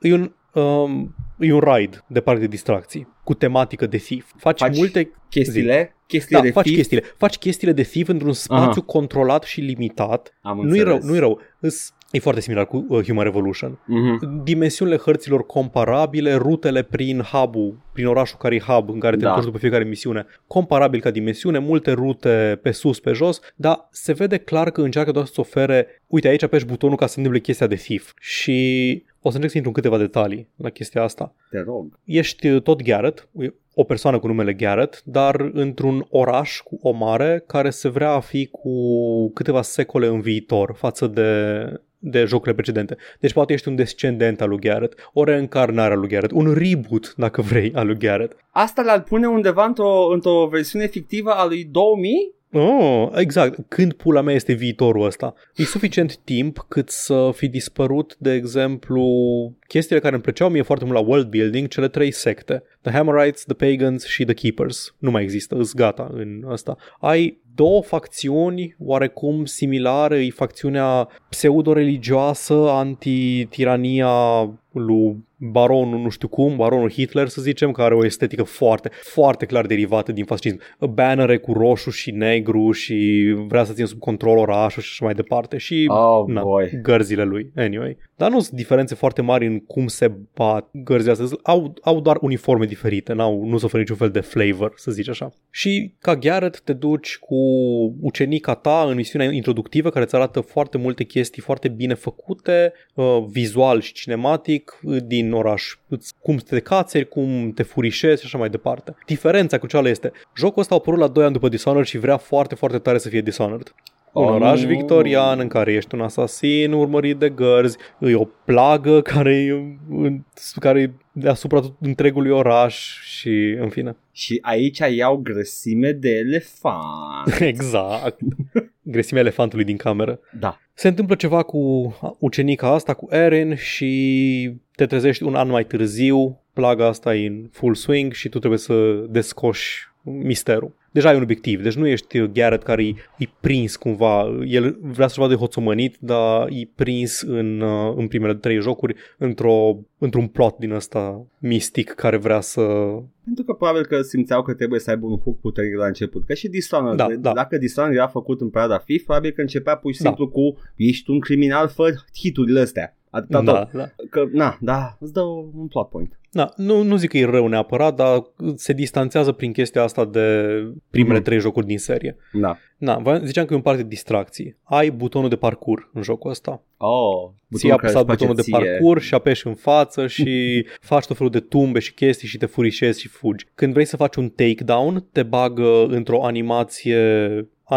E un, um, e un ride de parc de distracții cu tematică de Thief. Faci, Faci multe Chestiile, chestiile da, de faci fi. chestiile. Faci chestiile de thief într-un spațiu controlat și limitat. Am Nu-i rău, înțeles. nu-i rău. Îs, e foarte similar cu uh, Human Revolution. Mhm. Dimensiunile hărților comparabile, rutele prin hub prin orașul care e hub, în care te Da. întorci după fiecare misiune, comparabil ca dimensiune, multe rute pe sus, pe jos, dar se vede clar că încearcă doar să ofere, uite aici apeși butonul ca să întâmple chestia de thief. Și o să încerc să intru în câteva detalii la chestia asta Te rog. ești uh, tot Garrett, o persoană cu numele Garrett, dar într-un oraș cu o mare care se vrea a fi cu câteva secole în viitor față de, de jocurile precedente. Deci poate ești un descendent al lui Garrett, o reîncarnare a lui Garrett, un reboot, dacă vrei, al lui Garrett. Asta l-ar pune undeva într-o, într-o versiune fictivă a lui 2000? Oh, exact. Când pula mea este viitorul ăsta? E suficient timp cât să fi dispărut, de exemplu, chestiile care îmi plăceau mie foarte mult la world building, cele trei secte. The Hammerites, The Pagans și The Keepers. Nu mai există, îs gata în asta. Ai două facțiuni oarecum similare, e facțiunea pseudo-religioasă anti-tirania lui baronul nu știu cum, baronul Hitler să zicem, care are o estetică foarte, foarte clar derivată din fascism. Bannere cu roșu și negru și vrea să țină sub control orașul și așa mai departe și Oh, na, boy. gărzile lui. Anyway. Dar nu sunt diferențe foarte mari în cum se bat gărzile astea. Au, au doar uniforme diferite, n-au, nu se oferă niciun fel de flavor, să zici așa. Și ca Garrett te duci cu ucenica ta în misiunea introductivă care îți arată foarte multe chestii foarte bine făcute, uh, vizual și cinematic uh, din oraș. Cum te cațeri, cum te furișezi și așa mai departe. Diferența crucială este, jocul ăsta a apărut la 2 ani după Dishonored și vrea foarte, foarte tare să fie Dishonored. Un oh, oraș victorian în care ești un asasin urmărit de gărzi, e o plagă care e, care e deasupra întregului oraș și în fine. Și aici iau grăsime de elefant. <laughs> exact. Grăsimea elefantului din cameră. Da. Se întâmplă ceva cu ucenica asta, cu Erin și te trezești un an mai târziu, plaga asta e în full swing și tu trebuie să descoși misterul deja ai un obiectiv. Deci nu ești Garrett care e, e prins cumva. El vrea să-și vadă hoțomănit, dar e prins în, uh, în primele trei jocuri într-o, într-un plot din ăsta mistic care vrea să... Pentru că probabil că simțeau că trebuie să aibă un hook puternic la început. Că și Dishonored. Da, da. Dacă Dishonored era făcut în perioada FIF, probabil că începea pur și da. simplu da. cu ești un criminal, fă hiturile astea. Atâta da, tot. Da. Că, na, da, îți dă un plot point. Da, nu, nu zic că e rău neapărat, dar se distanțează prin chestia asta de primele mm. trei jocuri din serie. Da. Da, ziceam că e un parte de distracții. Ai butonul de parcur în jocul ăsta. Oh, ți-ai apăsat butonul de parcur și apeși în față și <laughs> faci tot felul de tumbe și chestii și te furișezi și fugi. Când vrei să faci un takedown, te bagă într-o animație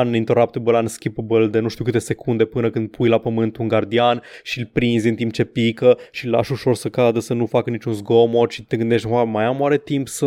uninterruptible, unskippable de nu știu câte secunde până când pui la pământ un gardian și îl prinzi în timp ce pică și îl lași ușor să cadă să nu facă niciun zgomot și te gândești, mai am oare timp să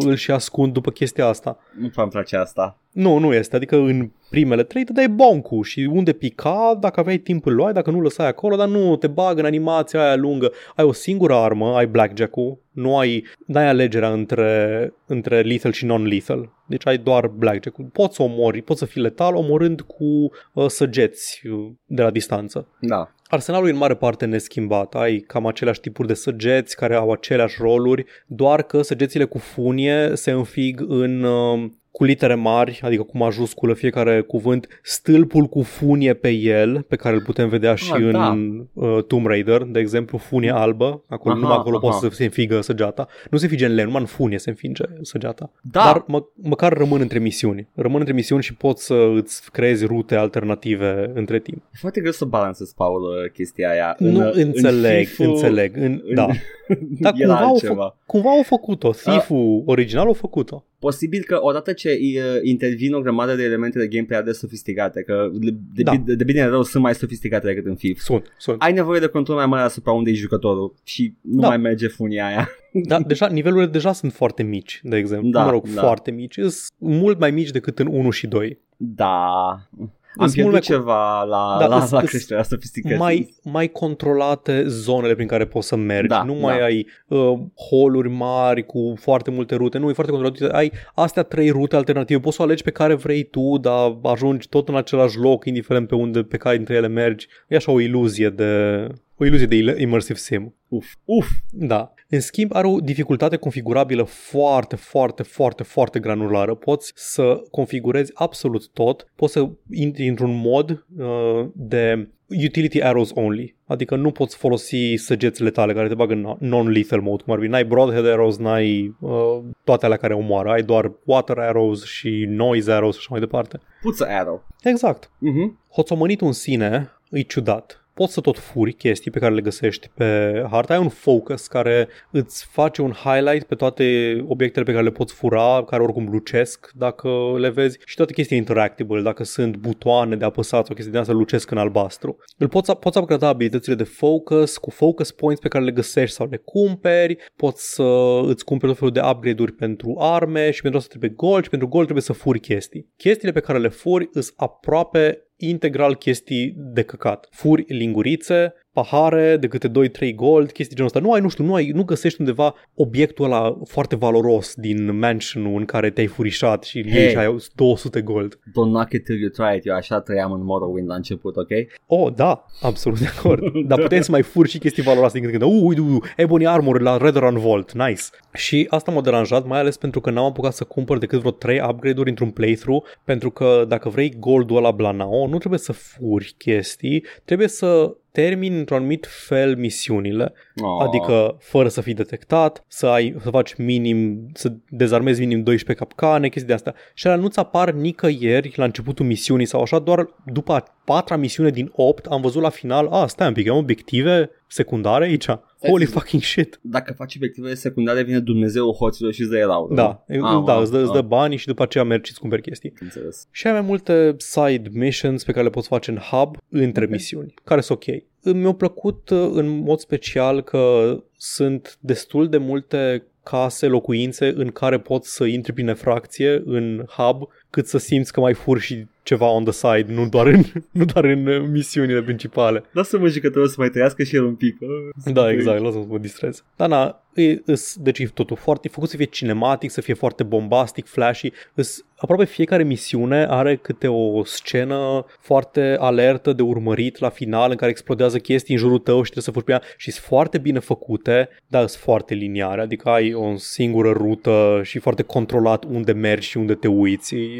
îl și ascund după chestia asta? Nu prea-mi place asta. Nu, nu este. Adică în primele trei te dai boncu și unde pica, dacă aveai timp îl luai, dacă nu lăsai acolo, dar nu, te bag în animația aia lungă. Ai o singură armă, ai blackjack-ul, nu ai, n-ai alegerea între, între lethal și non-lethal. Deci ai doar blackjack-ul. Poți să omori, poți să fii letal omorând cu uh, săgeți uh, de la distanță. Da. Arsenalul e în mare parte neschimbat. Ai cam aceleași tipuri de săgeți care au aceleași roluri, doar că săgețile cu funie se înfig în uh, cu litere mari, adică cu majusculă fiecare cuvânt, stâlpul cu funie pe el, pe care îl putem vedea și ah, în da. uh, Tomb Raider, de exemplu, funie albă, acolo, aha, numai acolo aha. poate să se înfigă săgeata. Nu se înfige în len, numai în funie se înfinge săgeata. Da. Dar mă, măcar rămân între misiuni. Rămân între misiuni și poți să îți creezi rute alternative între timp. E foarte greu să balancezi, Paul, chestia aia. Nu în, înțeleg, în înțeleg. În, în, da. <laughs> Dar cumva au, fă, cumva au făcut-o. Thief-ul original au făcut-o. Posibil că odată ce intervin o grămadă de elemente de gameplay de sofisticate, că de, de, da. de, de bine rău sunt mai sofisticate decât în FIF. Sunt, sunt. Ai nevoie de control mai mare asupra unde e jucătorul și nu da. mai merge funia aia. Da, deja, nivelurile deja sunt foarte mici, de exemplu. Da, mă rog, da. foarte mici. Sunt mult mai mici decât în 1 și 2. Da. Am pierdut mai ceva la, da, la, la creșterea sofisticății. Mai, mai controlate zonele prin care poți să mergi. Da, nu mai da. ai uh, holuri mari cu foarte multe rute. Nu, e foarte controlat. Ai astea trei rute alternative. Poți să alegi pe care vrei tu, dar ajungi tot în același loc, indiferent pe unde, pe care dintre ele mergi. E așa o iluzie de o iluzie de immersive sim. Uf, uf. Da. În schimb, are o dificultate configurabilă foarte, foarte, foarte, foarte granulară. Poți să configurezi absolut tot. Poți să intri într-un mod uh, de utility arrows only, adică nu poți folosi săgeți letale care te bagă în non-lethal mode, cum ar fi, n-ai broadhead arrows, n-ai uh, toate alea care omoară, ai doar water arrows și noise arrows și așa mai departe. Puță arrow. Exact. Uh-huh. Hoțomănitul în sine e ciudat poți să tot furi chestii pe care le găsești pe harta. Ai un focus care îți face un highlight pe toate obiectele pe care le poți fura, care oricum lucesc dacă le vezi și toate chestii interactable, dacă sunt butoane de apăsat sau chestii de asta lucesc în albastru. Îl poți, poți upgrada abilitățile de focus cu focus points pe care le găsești sau le cumperi, poți să îți cumperi tot felul de upgrade-uri pentru arme și pentru asta trebuie gold și pentru gold trebuie să furi chestii. Chestiile pe care le furi îs aproape integral chestii de căcat. Furi lingurițe, pahare de câte 2-3 gold, chestii genul ăsta. Nu ai, nu știu, nu, ai, nu găsești undeva obiectul ăla foarte valoros din mansion în care te-ai furișat și hey. iei și ai 200 gold. Don't knock it till you try it. Eu așa trăiam în Morrowind la început, ok? Oh, da, absolut de acord. <laughs> Dar puteai să mai furi și chestii valoroase din când în când. Uh, uh, Ebony Armor la Redrun Vault, nice. Și asta m-a deranjat, mai ales pentru că n-am apucat să cumpăr decât vreo 3 upgrade-uri într-un playthrough, pentru că dacă vrei goldul ăla Blanao, nu trebuie să furi chestii, trebuie să termini într-un anumit fel misiunile, Oh. adică fără să fii detectat, să ai să faci minim, să dezarmezi minim 12 capcane, chestii de astea. Și alea nu-ți apar nicăieri la începutul misiunii sau așa, doar după a patra misiune din 8 am văzut la final, a, stai un pic, am obiective secundare aici. Holy Stai- fucking shit. Dacă faci obiectivele secundare, vine Dumnezeu hoților și îți dă erau. Da, Ah, da wow, îți, dă, îți dă ah, bani și după aceea mergi și îți cumperi chestii. Înțeles. Și ai mai multe side missions pe care le poți face în hub între Ok. misiuni, care sunt ok. Mi-a plăcut uh, în mod special că sunt destul de multe case, locuințe în care poți să intri prin efracție în hub, cât să simți că mai furi și ceva on the side, nu doar în, <laughs> nu doar în uh, misiunile principale. Lasă-mă jucătorul să mai trăiască și el un pic. Ah, Da, exact, lasă-mă să mă distrez. Da, na, e, îs, deci e totul foarte, e făcut să fie cinematic, să fie foarte bombastic, flashy. Îs, aproape fiecare misiune are câte o scenă foarte alertă de urmărit la final în care explodează chestii în jurul tău și trebuie să fugi pe ea și sunt foarte bine făcute, dar sunt foarte liniare, adică ai o singură rută și foarte controlat unde mergi și unde te uiți. E, uh,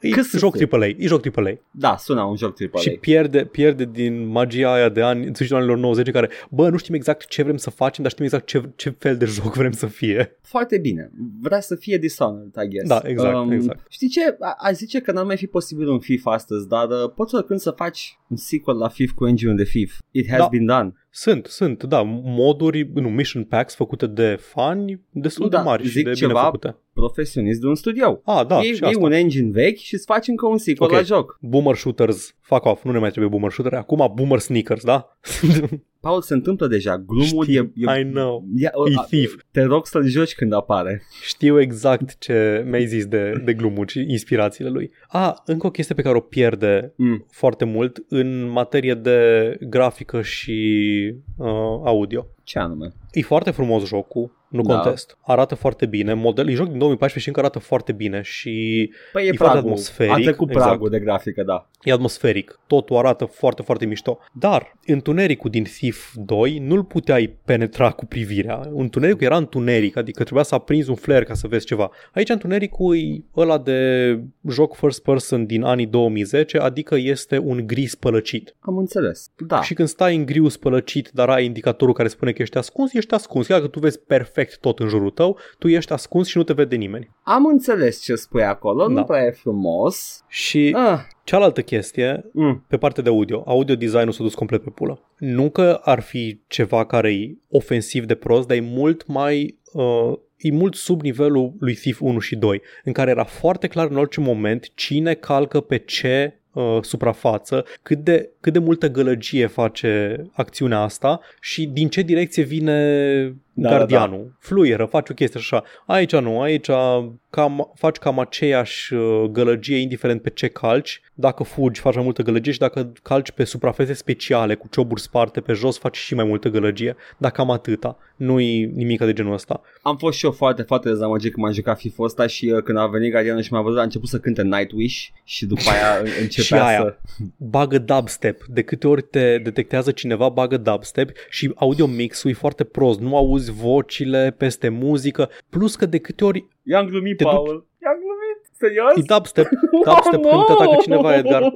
e Cât să joc fie? AAA, e joc AAA. Da, sună un joc AAA. Și pierde, pierde din magia aia de ani, în sfârșitul anilor 90 în care, bă, nu știm exact ce vrem să facem, dar știm exact ce, ce fel de joc vrem să fie. Foarte bine. Vrea să fie Dishonored, I guess. Da, exact, exact. Știi ce? A, a zice că n-ar mai fi posibil un FIF astăzi, dar uh, poți oricând să faci un sequel la FIF cu engine de FIF. It has Da. been done. Sunt, sunt, da, moduri, nu, mission packs făcute de fani destul Da, de mari și zic de ceva bine făcute. Profesionist de un studio. Ah, da, e, și e asta. un engine vechi și îți faci încă un sequel Ok. la joc. Boomer shooters, fuck off, nu ne mai trebuie boomer shooter, acum boomer sneakers, da? <laughs> Paul, se întâmplă deja. Glumul Știi, e, e, I know. e, E thief. Te rog să-l joci când apare. Știu exact ce mi-ai zis de, de glumuri și inspirațiile lui. Ah, încă o chestie pe care o pierde Mm. foarte mult în materie de grafică și uh, audio. Ce anume? E foarte frumos jocul, nu Da. contest. Arată foarte bine. Model, e joc din 2014 și încă arată foarte bine și Păi e, E foarte pragul. atmosferic, A trecut exact. pragul de grafică, da. e atmosferic. Totul arată foarte, foarte mișto. Dar întunericul din Thief 2 nu-l puteai penetra cu privirea. Întunericul era întuneric, adică trebuia să aprinzi un flare ca să vezi ceva. Aici întunericul e ăla de joc first person din anii 2010, adică este un gri spălăcit. Am înțeles. Da. Și când stai în griu spălăcit, dar ai indicatorul care spune că ești ascuns, ești ascuns. Chiar că tu vezi perfect tot în jurul tău, tu ești ascuns și nu te vede nimeni. Am înțeles ce spui acolo, Da. nu prea e frumos. Și Ah, cealaltă chestie, mm. pe partea de audio, audio design-ul s-a dus complet pe pulă. Nu că ar fi ceva care e ofensiv de prost, dar e mult mai... Uh, e mult sub nivelul lui Thief 1 și 2, în care era foarte clar în orice moment cine calcă pe ce uh, suprafață, cât de, cât de multă gălăgie face acțiunea asta și din ce direcție vine Da, gardianul. Fluieră, faci o chestie așa. Aici nu, aici cam, faci cam aceeași uh, gălăgie indiferent pe ce calci. Dacă fugi, faci mai multă gălăgie și dacă calci pe suprafețe speciale cu cioburi sparte pe jos, faci și mai multă gălăgie. Dar cam atâta. Nu-i nimic de genul ăsta. Am fost și eu foarte, foarte dezamăgit când m-am jucat FIFA ăsta și uh, când a venit Guardianul și m-a văzut, a început să cânte Nightwish și după aia <laughs> începea Și aia. să... Bagă dubstep. De câte ori te detectează cineva, bagă dubstep și audio mix-ul e foarte prost. Nu auzi vocile peste muzică. Plus că de câte ori I-am glumit, Te duci- Paul. I-am glumit. Serios? e dubstep, <laughs> dubstep când te atacă cineva, Edgar. <laughs>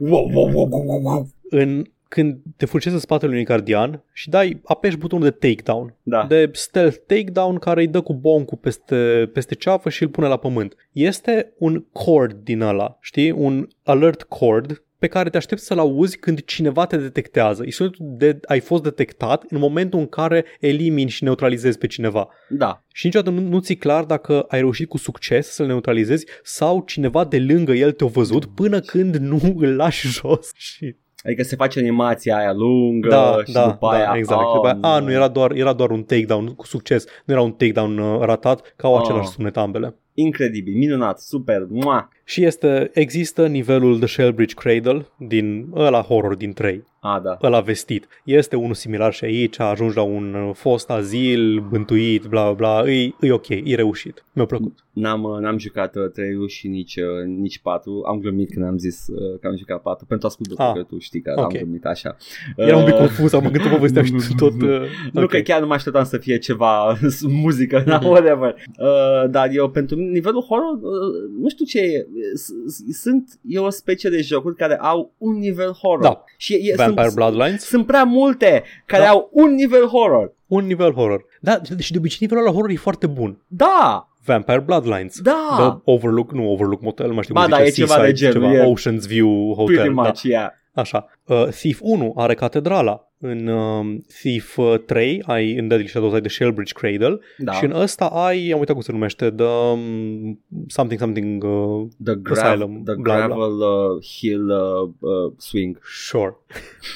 Wow, wow, wow, wow, wow, wow. în, când te furcezi în spatele unui gardian și dai, apeși butonul de takedown, Da. de stealth takedown care îi dă cu boncul peste, peste ceafă și îl pune la pământ. Este un cord din ăla, știi? Un alert cord pe care te aștepți să-l auzi când cineva te detectează. E sunetul de ai fost detectat în momentul în care elimini și neutralizezi pe cineva. Da. Și niciodată nu, nu ți clar dacă ai reușit cu succes să-l neutralizezi sau cineva de lângă el te-a văzut până când nu îl lași jos și Adică se face animația aia lungă da, și da, după da, aia... exact. Oh, Oh, după aia, a, no. nu, era doar, era doar un takedown cu succes, nu era un takedown uh, ratat, că au Oh. același sunet ambele. Incredibil, minunat, super, mua. Și este, există nivelul The Shellbridge Cradle din ăla horror din 3, A, da. ăla vestit. Este unul similar și aici, ajungi la un uh, fost azil, bântuit, bla bla bla, e, e ok, e reușit. Mi-a plăcut. N-am, uh, n-am jucat uh, 3 și nici, uh, nici 4. Am glumit când am zis uh, că am jucat 4. Pentru ascultători, Ah, că tu știi că ok. am glumit așa. Era un pic Uh, confuz, am gândit că povesteam și <laughs> tot... Uh, Nu ok. că chiar nu mă așteptam să fie ceva <laughs> muzică, <laughs> mm Mhm. whatever. Uh, dar eu pentru nivelul horror, uh, nu știu ce e, s- s- sunt, e o specie de jocuri care au un nivel horror. Da. Și e, Vampire sunt, Bloodlines, sunt prea multe care Da. au un nivel horror. un nivel horror. Da, și de obicei nivelul ăla horror e foarte bun. Da, Vampire Bloodlines. da. The Overlook, nu Overlook Motel, nu mai știu Ba cum da, zice, e ceva Seaside, de genul, ceva, e- Ocean's View Pretty Hotel. Da. much, yeah. Așa. Uh, Thief 1 are catedrala. În uh, Thief uh, 3 ai în Deadly Shadows ai The Shellbridge Cradle Da. și în ăsta ai, am uitat cum se numește, The um, something something uh, The, grav- Asylum, the bla, bla. gravel uh, hill uh, uh, swing. Sure.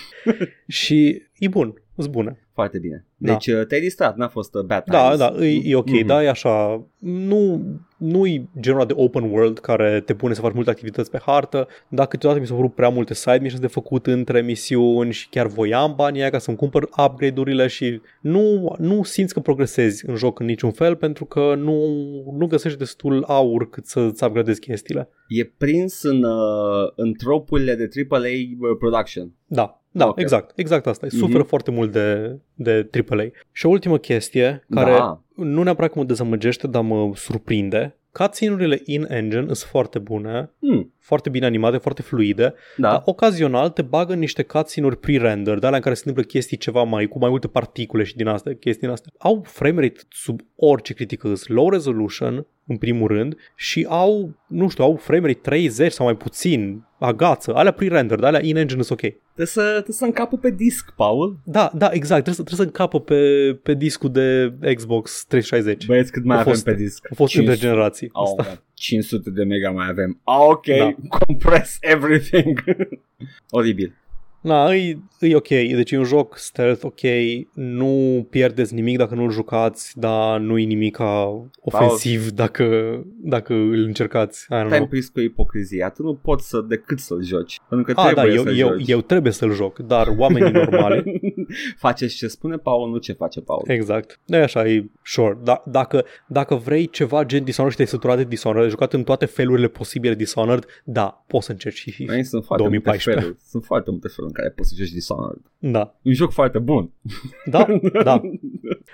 <laughs> și e bun, sunt bune. Foarte bine. Da. Deci uh, te-ai distrat, n-a fost uh, bad Da, times. da, e, e ok, Mhm. da, e așa, nu, nu e genul ăla de open world care te pune să faci multe activități pe hartă, dar câteodată mi s-au părut prea multe side missions de făcut între misiuni și chiar voiam banii aia ca să-mi cumpăr upgrade-urile și nu, nu simți că progresezi în joc în niciun fel pentru că nu, nu găsești destul aur cât să-ți upgradezi chestiile. E prins în, uh, în tropurile de AAA uh, production. Da, da, Ok. exact, exact asta. e. Suferă Mhm. foarte mult de, de AAA. Și o ultimă chestie care Da. nu neapărat că mă dezamăgește, dar mă surprinde. Cutscene-urile in-engine sunt foarte bune, Hmm. foarte bine animate, foarte fluide, Da. dar ocazional te bagă în niște cutscene-uri pre-render, de alea în care se întâmplă chestii ceva mai, cu mai multe particule și din astea, chestii din astea. Au frame rate sub orice critică, sunt low resolution, în primul rând, și au, nu știu, au frame rate 30 sau mai puțin, agață, alea pre-render, dar alea in-engine sunt ok. Trebuie să, trebuie să încapă pe disc, Paul. Da, da, exact, trebuie să, trebuie să încapă pe, pe discul de Xbox 360. Băieți, cât mai A avem fost- pe disc? A fost între 500. generații. Oh, Asta. man. 500 de mega mai avem. Ah, ok, Da. <laughs> compress everything. <laughs> Oribil. Na, e, e ok, deci e un joc stealth ok, nu pierdeți nimic dacă nu-l jucați, dar nu e nimic ofensiv dacă, dacă îl încercați. I don't Te-ai know. împins cu ipocrizia. Tu nu poți să decât să-l joci. Pentru că Ah, da, trebuie eu, să eu, joci. eu trebuie să-l joc, dar oamenii normali, <laughs> Faceți ce spune Paul, nu ce face Paul. exact, e așa, e sure. Da, dacă, dacă vrei ceva gen Dishonored și te-ai săturat de Dishonored, ai jucat în toate felurile posibile Dishonored, da, poți să încerci și FIFA. Aici sunt foarte 2014. multe feluri. Sunt foarte multe feluri în care poți să joci Dishonored. Da, E un joc foarte bun. da, <laughs> da.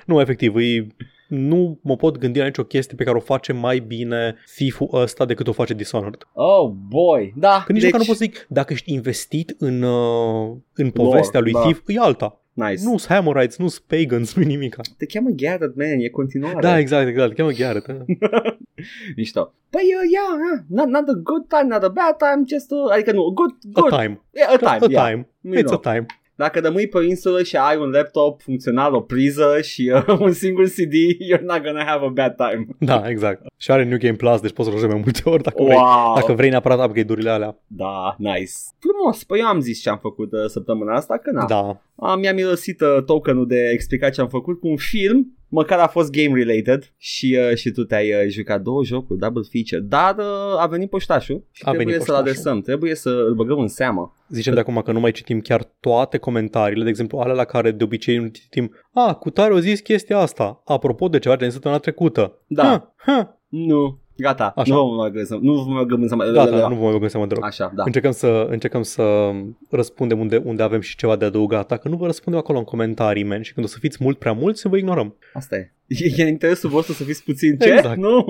Nu, efectiv, e, nu mă pot gândi la nicio chestie pe care o face mai bine Thief-ul ăsta decât o face Dishonored. Oh, boy. Da, Că nici deci... măcar nu pot să zic, dacă ești investit în, uh, în povestea lui da. Thief, e alta. Nice. Nu sunt Hammerites, nu sunt Pagans, nu nimica. Te cheamă Garrett, man, e continuare. Da, exact, exact, îl cheamă Garrett. eh? <laughs> Mișto. Păi, uh, yeah, yeah. Not, not a good time, not a bad time, just a... Adică nu, good, A good. time. Yeah, a time, A yeah. time. You It's know. a time. Dacă rămâi pe o insulă și ai un laptop funcțional, o priză și uh, <laughs> un singur CD, you're not gonna have a bad time. Da, exact. Și are New Game Plus, deci poți să joci mai multe ori dacă vrei. Wow! Dacă vrei neapărat upgrade-urile alea. Da, nice. Frumos. Păi eu am zis ce am făcut uh, săptămâna asta, că na. Da. Am, mi-am mirosit uh, tokenul de explicat ce am făcut cu un film, măcar a fost game-related și, uh, și tu te-ai uh, jucat două jocuri, double feature, dar uh, a venit poștașul și A trebuie venit să-l poștașul. adresăm, trebuie să îl băgăm în seamă. Zicem de acum că nu mai citim chiar toate comentariile, de exemplu, alea la care de obicei nu citim A, cu tare o zis chestia asta, apropo de ceva din săptămâna trecută. Da. Ha, ha. Nu, gata, Așa. nu vom mai găsim, nu vom mai găsim să Gata, nu vom mai băgăm seama deloc. Așa, da. Încercăm să, încercăm să răspundem unde, unde avem și ceva de adăugat. Dacă nu vă răspundem acolo în comentarii, man, și când o să fiți mult prea mulți, vă ignorăm. Asta e. E în interesul vostru să fiți puțin ce? Exact. Nu!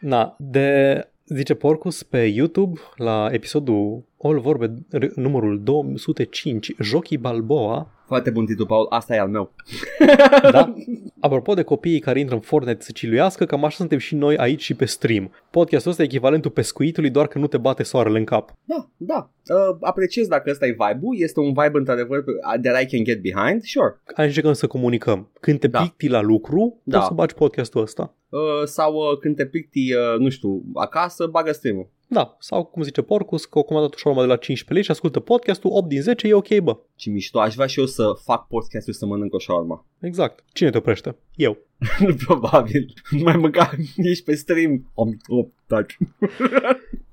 Na, de zice Porcus pe YouTube la episodul All Vorbe r- numărul 205, Jochii Balboa, Foarte bun titlu, Paul, asta e al meu. <laughs> da? <laughs> Apropo de copiii care intră în Fortnite să ciluiască, cam așa suntem și noi aici și pe stream. Podcastul ăsta e echivalentul pescuitului, doar că nu te bate soarele în cap. Da, da. Uh, apreciez dacă ăsta e vibe-ul. Este un vibe într-adevăr uh, that I can get behind. Sure. Hai încercăm să comunicăm. Când te Da. picti la lucru, Da. poți să bagi podcastul ăsta. Uh, sau uh, când te picti, uh, nu știu, acasă, bagă stream Da, sau cum zice Porcus, că o comandat o șaurma de la 15 lei și ascultă podcastul, 8 din 10 e ok, bă. Ce mișto. Aș vrea și eu să fac podcastul să mănânc o shawarma. Exact. Cine te oprește? Eu. <laughs> Probabil. Nu mai mânca, ești pe stream. Om, om, taci.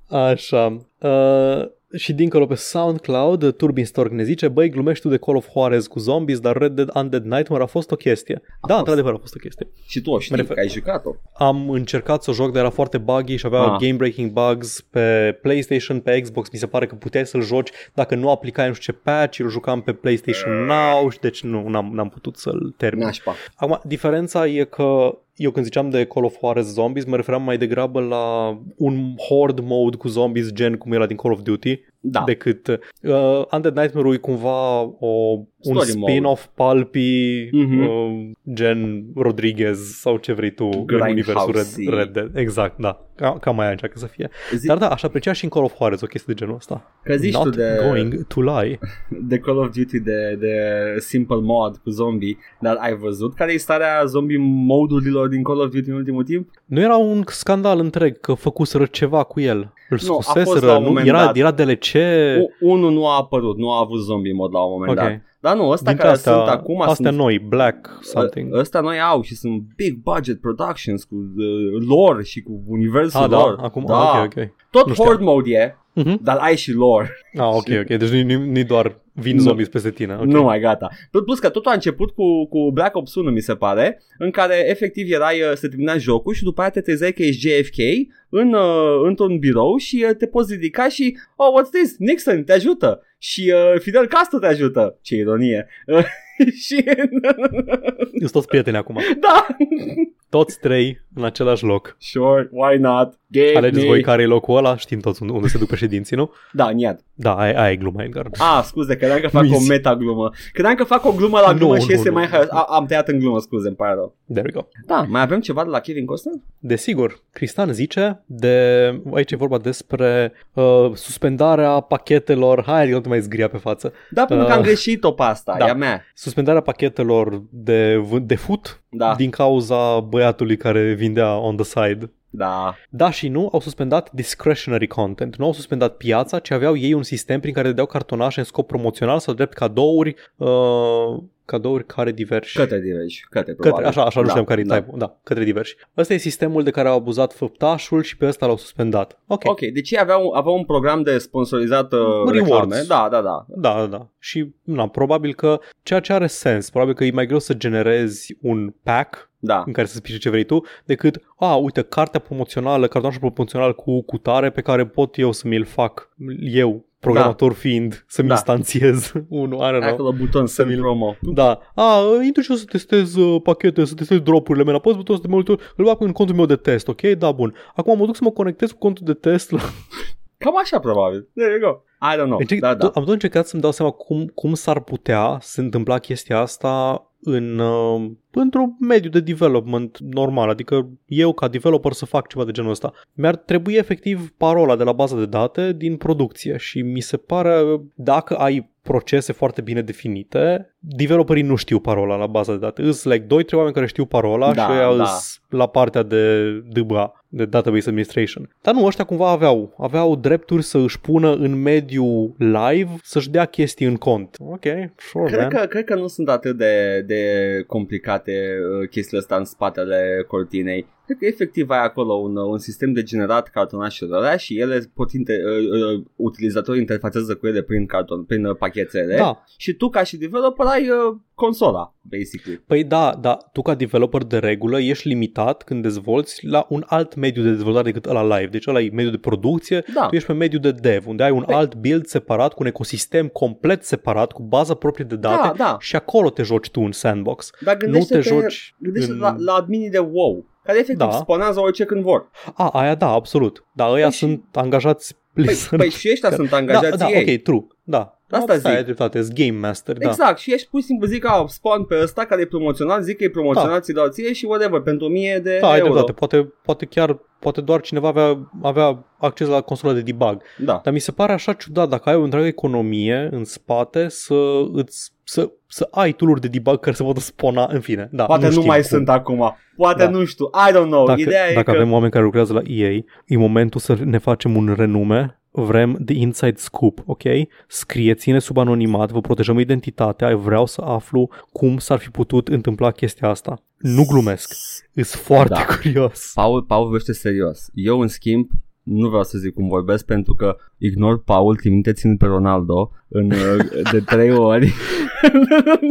Așa. Uh, și dincolo pe SoundCloud, Turbin Stork ne zice, băi, glumești tu de Call of Juarez cu zombies, dar Red Dead Undead Nightmare a fost o chestie. da, fost. într-adevăr a fost o chestie. Și tu o știi, Mă refer- că ai jucat-o. Am încercat să o joc, dar era foarte buggy și avea Ah. game-breaking bugs pe PlayStation, pe Xbox. Mi se pare că puteai să-l joci dacă nu aplicai nu știu ce patch, îl jucam pe PlayStation Now și deci nu, n-am, n-am putut să-l termin. Nașpa. Acum, diferența e că eu când ziceam de Call of Juarez Zombies, mă referam mai degrabă la un horde mode cu zombies gen cum era din Call of Duty, Da. decât uh, Undead Nightmare-ul e cumva o, un Story mode. spin-off palpi Mhm. uh, gen Rodriguez sau ce vrei tu în universul Grindhouse-y. Red, Red Dead. Exact, da. Ca, cam mai încearcă să fie. Zi, Dar da, aș aprecia și în Call of Juarez o chestie de genul ăsta. că zici tu Not de, going to lie. <laughs> de Call of Duty de, de simple mod cu zombie, dar ai văzut care e starea zombie modurilor din Call of Duty în ultimul timp? Nu era un scandal întreg că făcuseră ceva cu el. Îl Nu, a fost scoseseră, la un nu, moment era, dat. era DLC. U- Unul nu a apărut, nu a avut zombie mod la un moment Ok. dat. Dar nu, ăsta Dintre care astea, sunt acum astea sunt noi, Black something. Ă- Ăsta noi au și sunt big budget productions cu uh, lore și cu universul ah, da, lor. acum, da. ok, ok. Tot Nu știam. horde mode e, Mhm. dar ai și lore. Ah, ok, ok. Deci nu, nu, nu doar vin Nu. zombies peste tine. Okay. Nu mai gata. Plus că totul a început cu, cu Black Ops 1, mi se pare, în care efectiv erai, uh, se termina jocul și după aia te trezeai că ești JFK în, uh, într-un birou și uh, te poți ridica și Oh, what's this? Nixon te ajută și uh, Fidel Castro te ajută. Ce ironie. <laughs> și Sunt toți prieteni acum. da, <laughs> Toți trei în același loc. sure, why not? Give Alegeți me. voi care e locul ăla, știm toți unde, unde se duc președinții, nu? Da, în iad. Da, aia, aia e gluma, Edgar. Ah, scuze, credeam că fac Nu-i o zi. meta-glumă. Credeam că fac o glumă la glumă Nu, și nu, este nu. mai... A, am tăiat în glumă, scuze, îmi pare rău. There we go. Da, mai avem ceva de la Kevin Costner? Desigur, Cristian zice de... Aici e vorba despre uh, suspendarea pachetelor... Hai, nu te mai zgria pe față. Da, pentru că am Uh, greșit-o pe asta, da. e a mea. Suspendarea pachetelor de, vânt- de fut Da, din cauza băiatului care vindea on the side. da. Da și nu, au suspendat discretionary content. Nu au suspendat piața, ci aveau ei un sistem prin care dădeau cartonașe în scop promoțional sau drept cadouri, uh, cadouri care diversi. Către diversi, către Către, probabil. așa, așa nu da, știam care da. e type Da, către diversi. Ăsta e sistemul de care au abuzat făptașul și pe ăsta l-au suspendat. Ok. Ok, deci ei aveau, aveau un program de sponsorizat uh, Rewards. reclame. Da, da, da. Da, da, da. Și na, probabil că ceea ce are sens, probabil că e mai greu să generezi un pack Da. în care să spice ce vrei tu, decât, a, uite, cartea promoțională, cartonașul promoțional cu cutare pe care pot eu să mi-l fac eu, programator fiind, să-mi Da. instanțiez <laughs> unul, I don't know. Acolo buton să mi-l- promo. Da. A, intru și eu să testez uh, pachete, să testez dropurile mele. Apăs butonul de multe ori, îl bag în contul meu de test, ok? Da, bun. Acum mă duc să mă conectez cu contul de test la... Cam așa probabil. There you go. I don't know. Deci, da, da. Am tot încercat să-mi dau seama cum, cum s-ar putea să întâmpla chestia asta în, uh, într-un mediu de development normal, adică eu ca developer să fac ceva de genul ăsta. Mi-ar trebui efectiv parola de la baza de date din producție și mi se pare dacă ai procese foarte bine definite, developerii nu știu parola la baza de date. Îs like doi, trei oameni care știu parola Da, și ăia da. îs la partea de DBA, de Database Administration. Dar nu, ăștia cumva aveau, aveau drepturi să își pună în mediu live, să-și dea chestii în cont. Ok, sure, Cred man. că, cred că nu sunt atât de, de complicate uh, chestiile astea în spatele cortinei. Cred că efectiv ai acolo un, uh, un sistem de generat cartonașelor alea și ele pot inter, uh, uh, utilizatorii interfacează cu ele prin, carton, prin uh, pachetele Da, și tu ca și developer ai uh, consola, basically. Păi da, da, tu ca developer de regulă ești limitat când dezvolți la un alt mediu de dezvoltare decât ăla live. Deci ăla e mediu de producție, Da. tu ești pe mediu de dev, unde ai un Păi- alt build separat, cu un ecosistem complet separat, cu bază proprie de date Da, da. și acolo te joci tu în sandbox. Dar Nu gândește-te, te joci gândește în... la, la adminii de WoW, care efectiv Da. spawnează orice când vor. A, aia da, absolut. Dar ăia Păi și- sunt angajați Păi, Blizzard. păi <laughs> și ăștia sunt da, angajați da, ei. ok, true. Da. Asta da, zic. Ai dreptate, sunt game master, da. Exact, și ești pur și simplu zic că spawn pe ăsta care e promoționat, zic că e promoționat, ți dau ție și whatever, pentru 1000 de Da, ai euro. dreptate. Poate, poate chiar, poate doar cineva avea, avea acces la consola de debug. Da. Dar mi se pare așa ciudat dacă ai o întreagă economie în spate să îți să, să ai tool de debug care să poată spona, în fine. Da, Poate nu, nu, știm mai cum. sunt acum. Poate Da. nu știu. I don't know. Dacă, Ideea e dacă că... avem oameni care lucrează la EA, e momentul să ne facem un renume. Vrem the inside scoop, ok? Scrieți-ne sub anonimat, vă protejăm identitatea, vreau să aflu cum s-ar fi putut întâmpla chestia asta. Nu glumesc, îs foarte Da. curios. Paul, Paul vorbește serios. Eu, în schimb, nu vreau să zic cum vorbesc pentru că ignor Paul, trimiteți-l pe Ronaldo în, uh, de trei <laughs> ori.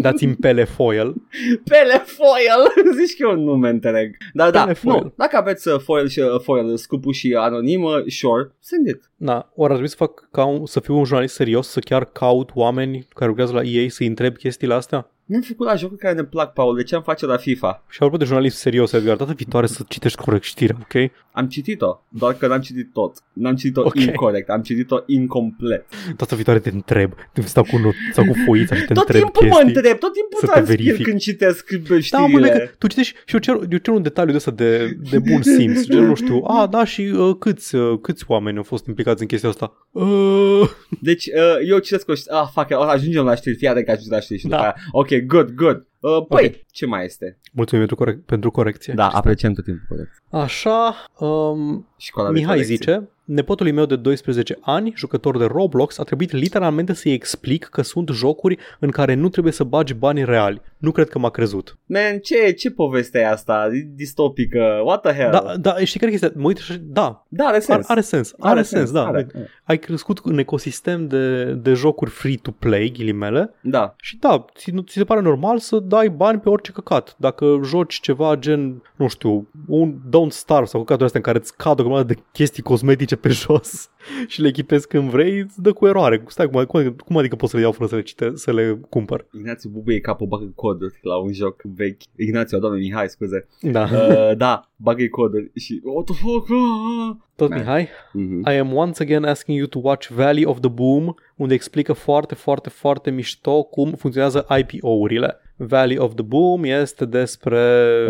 Dați-mi pele foil. Pelefoil! <laughs> Zici că e un nume întreg. Dar da, Pelefoil. nu, dacă aveți uh, foil și uh, foil, scupul și anonimă, sure, send it. Da, ori ar trebui să fac ca un, să fiu un jurnalist serios, să chiar caut oameni care lucrează la EA să-i întreb chestiile astea? Ne-am făcut la jocuri care ne plac, Paul. De ce am face la FIFA? Și apropo de jurnalism serios, Edgar, data viitoare să citești corect știrea, ok? Am citit-o, doar că n-am citit tot. N-am citit-o Ok. incorrect, am citit-o incomplet. Data viitoare te întreb. Te stau cu, not- stau cu foița și te tot întreb timpul chestii. mă întreb, tot timpul să te transpir verific. când citesc bă, Da, mă, știrile. că tu citești și eu cer, eu cer un detaliu de ăsta de, de bun <laughs> simț. Gen, nu știu, a, da, și uh, câți, uh, câți oameni au fost implicați în chestia asta? Uh, Deci uh, eu citesc o știre. Ah, fuck, it, o să ajungem la știri, fii atent că ajungem la știri și Da. după aia. Ok, good, good. Uh, păi, Ok. ce mai este? mulțumim pentru, corec- pentru corecție. Da, apreciem tot timpul corect. Așa, um, Școala de Mihai corecție. zice, nepotului meu de 12 ani, jucător de Roblox, a trebuit literalmente să-i explic că sunt jocuri în care nu trebuie să bagi bani reali. Nu cred că m-a crezut. Man, ce, ce poveste e asta? E Distopică? What the hell? Da, da, știi care e chestia? Mă uit și da, da are are, sens. are sens. Are, sens, da. Are. Ai crescut în ecosistem de, de jocuri free-to-play, ghilimele, Da. și da, ți, nu- ți se pare normal să dai bani pe orice căcat. Dacă joci ceva gen, nu știu, un Don't Starve sau căcatul astea în care îți cad o grămadă de chestii cosmetice pe <laughs> jos și le echipezi când vrei, îți dă cu eroare. Stai, cum, cum, cum adică poți să le iau fără să le, cite, să le cumpăr? Ignațiu bubuie capul, bagă coduri la un joc vechi. Ignațiu, doamne Mihai, scuze. Da. Uh, da, bagă coduri și what the fuck? Ah. Tot Man. Mihai, Mhm. I am once again asking you to watch Valley of the Boom, unde explică foarte, foarte, foarte mișto cum funcționează IPO-urile. Valley of the Boom este despre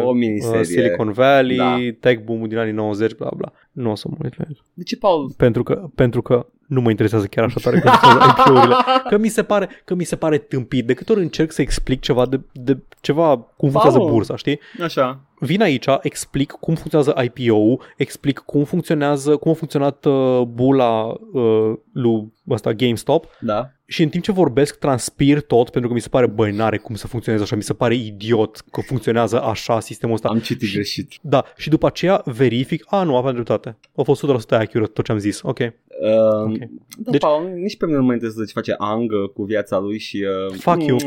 O miniserie. uh, Silicon Valley, Da. tech boom din anii 90, bla bla. Nu o să mă uit la el. De ce, Paul? Pentru că, pentru că nu mă interesează chiar așa tare cum funcționează IPO-urile. <laughs> Că mi se pare, că mi se pare tâmpit. De câte ori încerc să explic ceva de, de ceva cum funcționează Paul. bursa, știi? Așa. Vin aici, explic cum funcționează IPO, explic cum funcționează, cum a funcționat uh, bula uh, lui ăsta GameStop Da. și în timp ce vorbesc transpir tot pentru că mi se pare băi, n-are cum să funcționeze așa, mi se pare idiot că funcționează așa sistemul ăsta. Am citit Și- greșit. Da, și după aceea verific, a, nu, aveam dreptate. A fost 100% accurate tot ce am zis, ok. Uh, Ok. Da, Deci- deci, Paul, nici pe mine nu mă interesează ce face Ang uh, cu viața lui și... Uh, Fuck you. <laughs>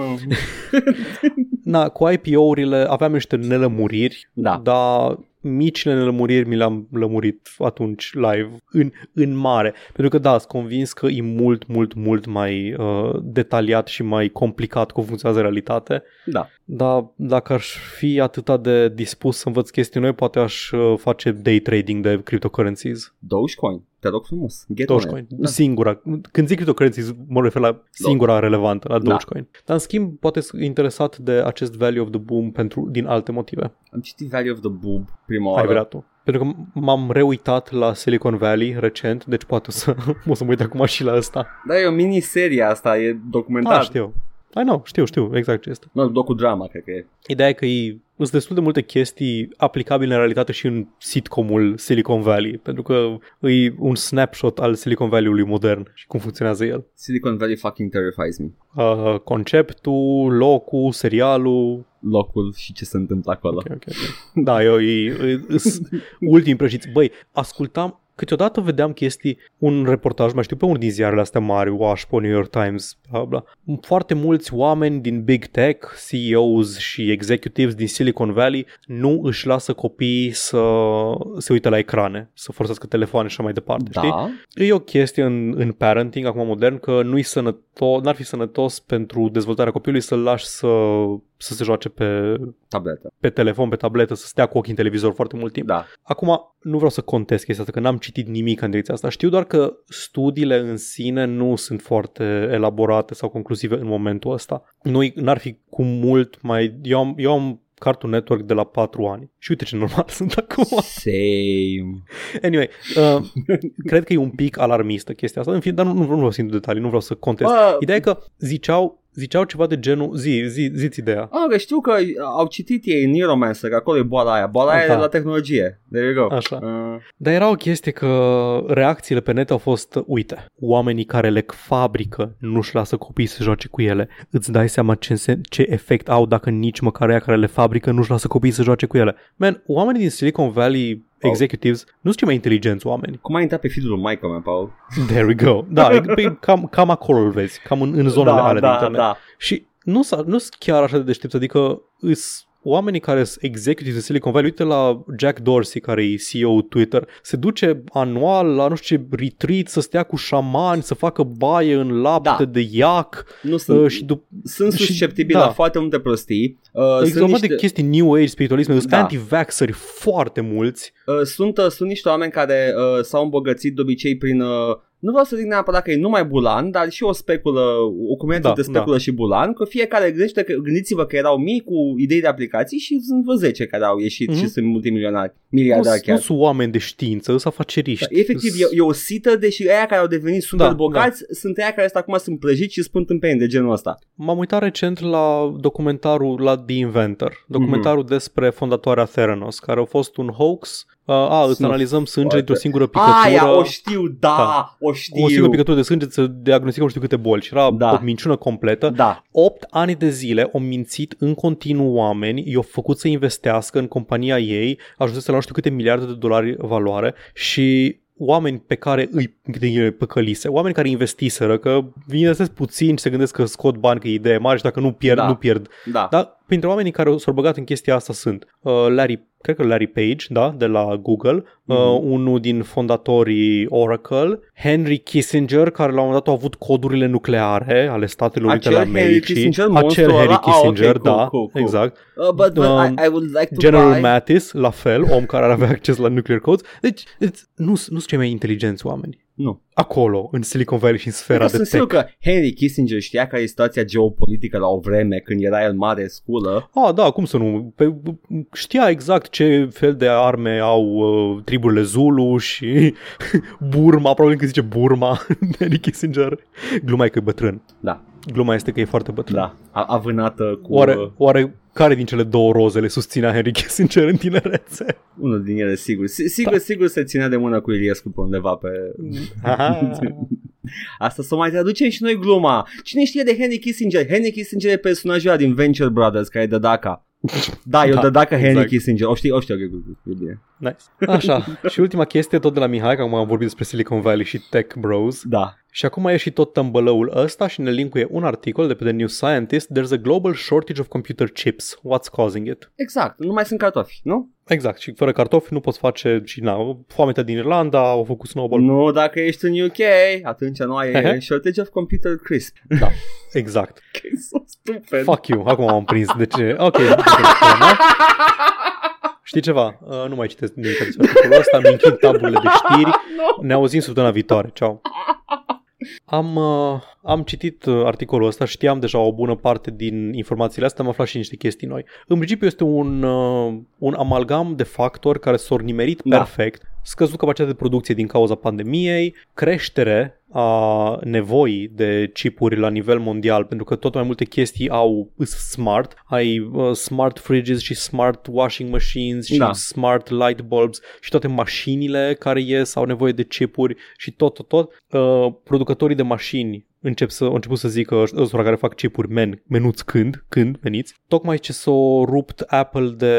Na, cu IPO-urile aveam niște nelămuriri, Da. dar micile nelămuriri mi le-am lămurit atunci live în, în mare. Pentru că da, sunt convins că e mult, mult, mult mai uh, detaliat și mai complicat cum funcționează în realitate. Da. Dar dacă aș fi atâta de dispus să învăț chestii noi, poate aș uh, face day trading de cryptocurrencies. Dogecoin. Te rog frumos. Get on Dogecoin. it. Da. Singura. Când zic cryptocurrencies, mă refer la singura relevantă, la Da. Dogecoin. Dar în schimb, poate sunt interesat de acest value of the boom pentru, din alte motive. Am citit Value of the Boob prima Ai oară. vrea tu. Pentru că m-am reuitat la Silicon Valley recent, deci poate o să, <laughs> o să mă uit acum și la ăsta. Da, e o miniserie asta, e documentar. Da, știu. I know, știu, știu exact ce este. Nu, docudrama, cred că e. Ideea e că e, sunt destul de multe chestii aplicabile în realitate și în sitcomul Silicon Valley, pentru că e un snapshot al Silicon Valley-ului modern și cum funcționează el. Silicon Valley fucking terrifies me. Uh, conceptul, locul, serialul. Locul și ce se întâmplă acolo. Ok, ok, ok. Da, eu e, e, e ultim prăjiți. Băi, ascultam, câteodată vedeam chestii, un reportaj, mai știu, pe unul din ziarele astea mari, Washington, New York Times, bla bla. Foarte mulți oameni din Big Tech, CEOs și executives din Silicon Valley nu își lasă copiii să se uite la ecrane, să folosească telefoane și așa mai departe, știi? Da, E o chestie în, în parenting, acum modern, că nu-i sănătos, n-ar fi sănătos pentru dezvoltarea copilului să-l lași să, să se joace pe, tabletă. pe telefon, pe tabletă, să stea cu ochii în televizor foarte mult timp. Da. Acum, nu vreau să contest chestia asta, că n-am citit nimic în direcția asta. Știu doar că studiile în sine nu sunt foarte elaborate sau conclusive în momentul ăsta. Nu n-ar fi cu mult mai... Eu am, eu am Cartoon Network de la 4 ani. Și uite ce normal <laughs> sunt acum. Same. Anyway, uh, <laughs> cred că e un pic alarmistă chestia asta, în fine, dar nu, nu, nu vreau să intru în detalii, nu vreau să contest. Bă, Ideea e că ziceau, ziceau ceva de genul, zi, zi, zi ideea. Ah, că știu că au citit ei Neuromancer, că acolo e boala aia. Boala aia Da. e la tehnologie. There you go. Așa. Uh, Dar era o chestie că reacțiile pe net au fost, uite, oamenii care le fabrică nu-și lasă copiii să joace cu ele. Îți dai seama ce, înse- ce efect au dacă nici măcar ea care le fabrică nu-și lasă copiii să joace cu ele. Man, oamenii din Silicon Valley executives nu sunt cei mai inteligenți oameni. cum ai intrat pe feed-ul lui maică mea, Paul? <laughs> There we go. Da, e- e cam, cam acolo îl vezi, cam în, în zonele da, alea de da, internet. da. Și nu sunt nu chiar așa de deștepți, adică îs oamenii care sunt executive de Silicon Valley, uite la Jack Dorsey, care e CEO Twitter, se duce anual la nu știu ce retreat să stea cu șamani, să facă baie în lapte Da. de iac Nu sunt, uh, și dup- sunt și- susceptibil da. la foarte multe prostii. Uh, Există sunt, o niște, de chestii New Age, spiritualism, sunt Da. anti-vaxxeri foarte mulți. uh, sunt, uh, sunt niște oameni care uh, s-au îmbogățit de obicei prin... Uh, nu vreau să zic neapărat că e numai bulan, dar și o speculă, o combinație Da, de speculă și bulan, că fiecare gândește că, gândiți-vă că erau mii cu idei de aplicații și sunt vreo 10 care au ieșit Mhm. și sunt multimilionari, Nu, miliardari nu chiar. sunt oameni de știință, sunt afaceriști. Da, efectiv, e, e o sită, deși aia care au devenit super Da, bogați sunt aia care sunt acum sunt prăjiți și spun tâmpeni de genul ăsta. M-am uitat recent la documentarul la The Inventor, documentarul Mhm. despre fondatoarea Theranos, care a fost un hoax. Uh, a, îți Sunt analizăm sânge foarte- într-o singură picătură. Aia, o știu, da, Da. o cu știu. o singură picătură de sânge să diagnosticăm nu știu câte boli și era Da. o minciună completă. Da, 8 ani de zile au mințit în continuu oameni, i-au făcut să investească în compania ei, ajunsese la nu știu câte miliarde de dolari valoare și oameni pe care îi îi păcălise, oameni care investiseră, că investesc puțin și se gândesc că scot bani, că e idee mare și dacă nu pierd, Da. nu pierd. da. Dar printre oamenii care s-au băgat în chestia asta sunt uh, Larry, cred că Larry Page, da, de la Google, uh, Mhm. unul din fondatorii Oracle, Henry Kissinger, care la un moment dat a avut codurile nucleare ale Statelor Unite ale Acel Henry Americii. Kissinger, Acel monstrul Henry ăla? Ah, ok, Kissinger, cool, da, cool, cool. exact. Uh, but but Um, I, I would like to General buy... Mattis, la fel, om care ar avea acces la nuclear codes. Deci, it's, nu nu sunt cei mai inteligenți oameni. Nu. Acolo, în Silicon Valley și în sfera Că de sunt tech. sigur că Henry Kissinger știa care e situația geopolitică la o vreme când era el mare sculă. Ah, da, cum să nu? Pe, știa exact ce fel de arme au uh, triburile Zulu și <laughs> Burma, probabil că zice Burma, <laughs> Henry Kissinger. Gluma e că e bătrân. Da, Gluma este că e foarte bătrân. da, a, a vânată cu Oare, uh, oare care din cele două roze le susținea Henry Kissinger în tinerețe? unul din ele, sigur. Si- Sigur, Da. sigur se ținea de mână cu Iliescu pe undeva pe... Aha. <laughs> Asta să mai traducem și noi gluma. Cine știe de Henry Kissinger? Henry Kissinger e personajul ăla din Venture Brothers care e de Daca. Da, eu <laughs> Da, de Daca Henry exact. Kissinger. O știi, o știu, ok, e bine. Nice. Așa, <laughs> și ultima chestie tot de la Mihai, că acum am vorbit despre Silicon Valley și Tech Bros. Da. Și acum e și tot tămbălăul ăsta și ne linkuie un articol de pe The New Scientist. There's a global shortage of computer chips. What's causing it? Exact, nu mai sunt cartofi, nu? Exact, și fără cartofi nu poți face și na, foamea din Irlanda, au făcut snowball. Nu, dacă ești în UK, atunci nu ai Ehe. shortage of computer crisp. Da, exact. <laughs> Că e so stupid. Fuck you, acum am prins de ce. Ok, Știi ceva? Uh, nu mai citesc nimic despre articolul ăsta, mi închid taburile de știri. <laughs> Ne auzim săptămâna viitoare. Ciao. Am, uh, am citit uh, articolul ăsta, știam deja o bună parte din informațiile astea, am aflat și niște chestii noi. În principiu este un, uh, un amalgam de factori care s-au nimerit Da. perfect, scăzut capacitatea de producție din cauza pandemiei, creștere a nevoii de chipuri la nivel mondial, pentru că tot mai multe chestii au îs smart, ai uh, smart fridges și smart washing machines și Da. smart light bulbs și toate mașinile care ies au nevoie de chipuri și tot, tot, tot. Uh, producătorii de mașini încep să, au început să zică ăstora care fac chipuri men, menuți când, când veniți. Tocmai ce s-au rupt Apple de,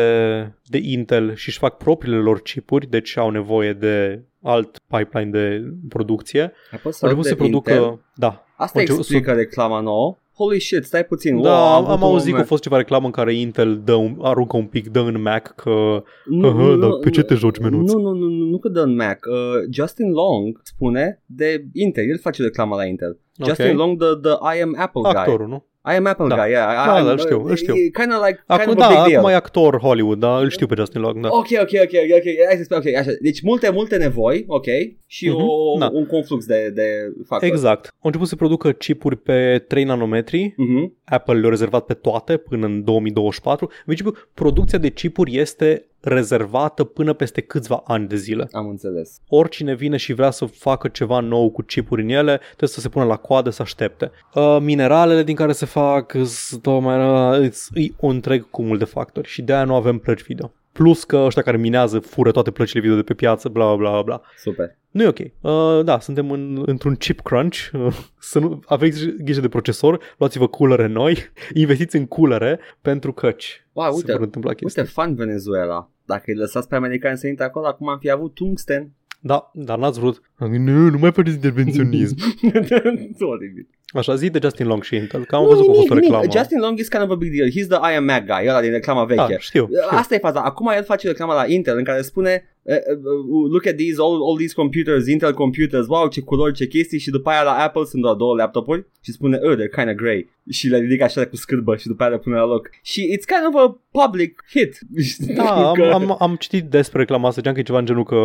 de Intel și își fac propriile lor chipuri, deci au nevoie de alt pipeline de producție. Ai fost Au început să de producă... Intel? Da. Asta Au început explică reclama nouă. Holy shit, stai puțin. Da, wow, am, am auzit că a că fost ceva reclamă în care Intel dă un, aruncă un pic, dă în Mac că nu, Aha, dar pe ce te joci, menuț? Nu, nu, nu, nu, nu că dă în Mac. Uh, Justin Long spune de Intel, el face reclama la Intel. Ok. Justin Long, the, the I am Apple guy. actorul, nu? I am Apple Da. guy, yeah. I, Da, I'm, da, îl știu, îl știu. Kind of like, Acum, kind of a da, big deal. acum e actor Hollywood, da, îl știu pe Justin Long, da. Ok, ok, ok, ok, ok, hai să spun, ok, așa. Deci multe, multe nevoi, ok, și Mhm, o, da. un conflux de, de factori. Exact. Au început să producă chipuri pe 3 nanometri, Mhm. Apple le-a rezervat pe toate până în 2024. În principiu, producția de chipuri este rezervată până peste câțiva ani de zile. Am înțeles. Oricine vine și vrea să facă ceva nou cu chipuri în ele, trebuie să se pună la coadă să aștepte. Uh, mineralele din care se fac, sunt tocmai, uh, e un întreg cumul de factori și de aia nu avem plăci video. Plus că ăștia care minează fură toate plăcile video de pe piață, bla bla bla bla. Super. Nu e ok. Uh, da, suntem în, într-un chip crunch. Uh, <laughs> să nu aveți grijă de procesor, luați-vă culere noi, <laughs> investiți în culere pentru căci Wow, se uite, vor întâmpla chestii. uite, fan Venezuela. Dacă îi lăsați pe americani să intre acolo, acum am fi avut tungsten. Da, dar n-ați vrut. Nu, nu mai faceți intervenționism. <laughs> Oribil. Așa, zi de Justin Long și Intel, că am văzut că a fost o nimic, reclamă. Justin Long is kind of a big deal. He's the I am Mac guy, ăla din reclama veche. Da, știu, știu. <laughs> Asta e faza. Acum el face reclama la Intel în care spune uh, uh, look at these, all, all these computers, Intel computers, wow, ce culori, ce chestii și după aia la Apple sunt doar două laptopuri și spune, oh, they're kind of grey și le ridică așa cu scârbă și după aia le pune la loc. Și it's kind of a public hit. <laughs> Da, am, am, am citit despre reclama asta, ziceam că e ceva în genul că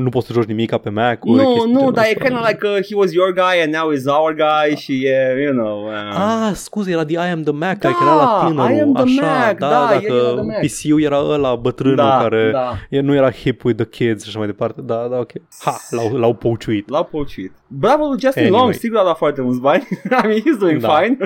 nu poți să joci nimic pe Mac. Nu, nu, dar e kind of like uh, he was your guy and now he's our guy și e, you know. Uh, Ah, scuze, era de I am the Mac, Da, care era la tânărul. I am the așa, Mac, da, da, dacă el era the Mac. PC-ul era ăla bătrânul da, care da. e, nu era hip with the kids și așa mai departe. Da, da, ok. Ha, l-au, l-au pouciuit. L-au pocuit. Bravo lui Justin Anyway. Long, sigur a dat foarte mulți bani. <laughs> I mean, he's doing Da. fine.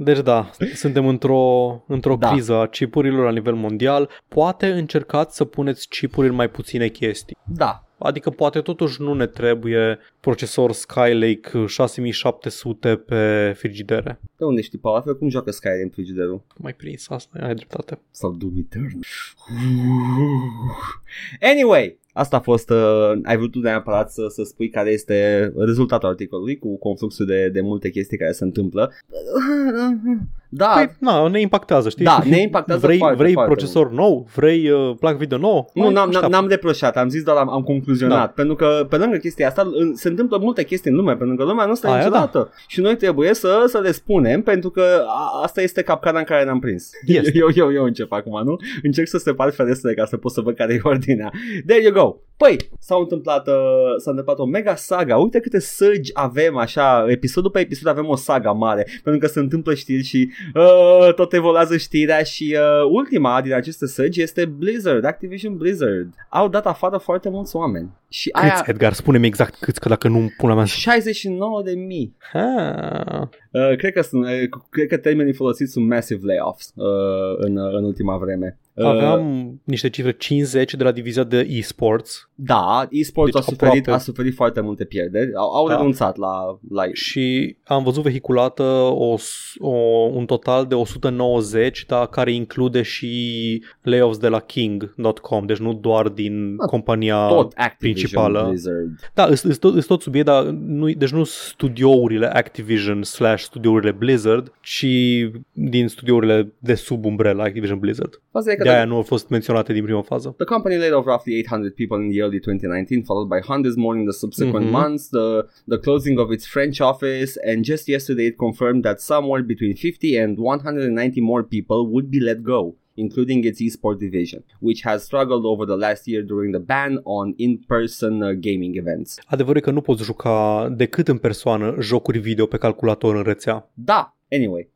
Deci da, suntem într-o, într-o Da. criză a chipurilor la nivel mondial. Poate încercați să puneți chipuri în mai puține chestii. da. Adică poate totuși nu ne trebuie procesor Skylake 6700 pe frigidere. De unde știi, Paul? Altfel cum joacă Skyrim frigiderul? Mai prins asta, ai dreptate. Sau Doom Eternal. Anyway, asta a fost, uh, ai vrut tu neapărat să, să spui care este rezultatul articolului cu confluxul de, de multe chestii care se întâmplă. Da, Păi, na, ne impactează, știi? Da, ne impactează vrei, foarte, Vrei foarte procesor nou? Vrei uh, plac video nou? Nu, Hai, n-am, n-am, așteaptă. n-am reproșat, am zis doar am, am concluzionat, Da. pentru că pe lângă chestia asta în- se întâmplă multe chestii în lume, pentru că lumea nu stă Aia da. niciodată și noi trebuie să, să le spunem, pentru că a, asta este capcana în care ne-am prins. Este. <laughs> Eu, eu, eu încep acum, nu? Încerc să separ ferestrele ca să pot să văd care e ordinea. There you go. Păi, s-a întâmplat, uh, s-a întâmplat o mega saga. Uite câte săgi avem așa, episodul pe episod avem o saga mare, pentru că se întâmplă știri și <laughs> uh, tot evoluează știrea și uh, ultima din aceste săgi este Blizzard, Activision Blizzard. Au dat afară foarte mulți oameni. Și aia Câți, Edgar? Spune-mi exact câți, că dacă nu pula mea... 69 de mii. Ha. Uh, cred că sunt, uh, cred că termenii folosiți sunt massive layoffs uh, în, uh, în ultima vreme. Uh, Aveam niște cifre 50 de la divizia de e-sports Da, eSports Deci a, suferit, aproape. a suferit foarte multe pierderi. Au, au Da. renunțat la, la și am văzut vehiculată o, s- o, un total de 190, dar care include și layoffs de la King.com, deci nu doar din Da, compania tot Activision principală. Blizzard. Da, e tot, îs tot subiect, dar nu, deci nu studiourile Activision slash studiourile Blizzard, ci din studiourile de sub umbrela Activision Blizzard. Faza e că De the, aia nu au fost menționate din prima fază. the company laid off roughly 800 people in the early 2019, followed by hundreds more in the subsequent Mhm. months, the, the closing of its French office, and just yesterday it confirmed that somewhere between 50 and 190 more people would be let go. Including its esport division, which has struggled over the last year during the ban on in-person uh, gaming events. Adevărul e că nu poți juca decât în persoană jocuri video pe calculator în rețea. Da, anyway.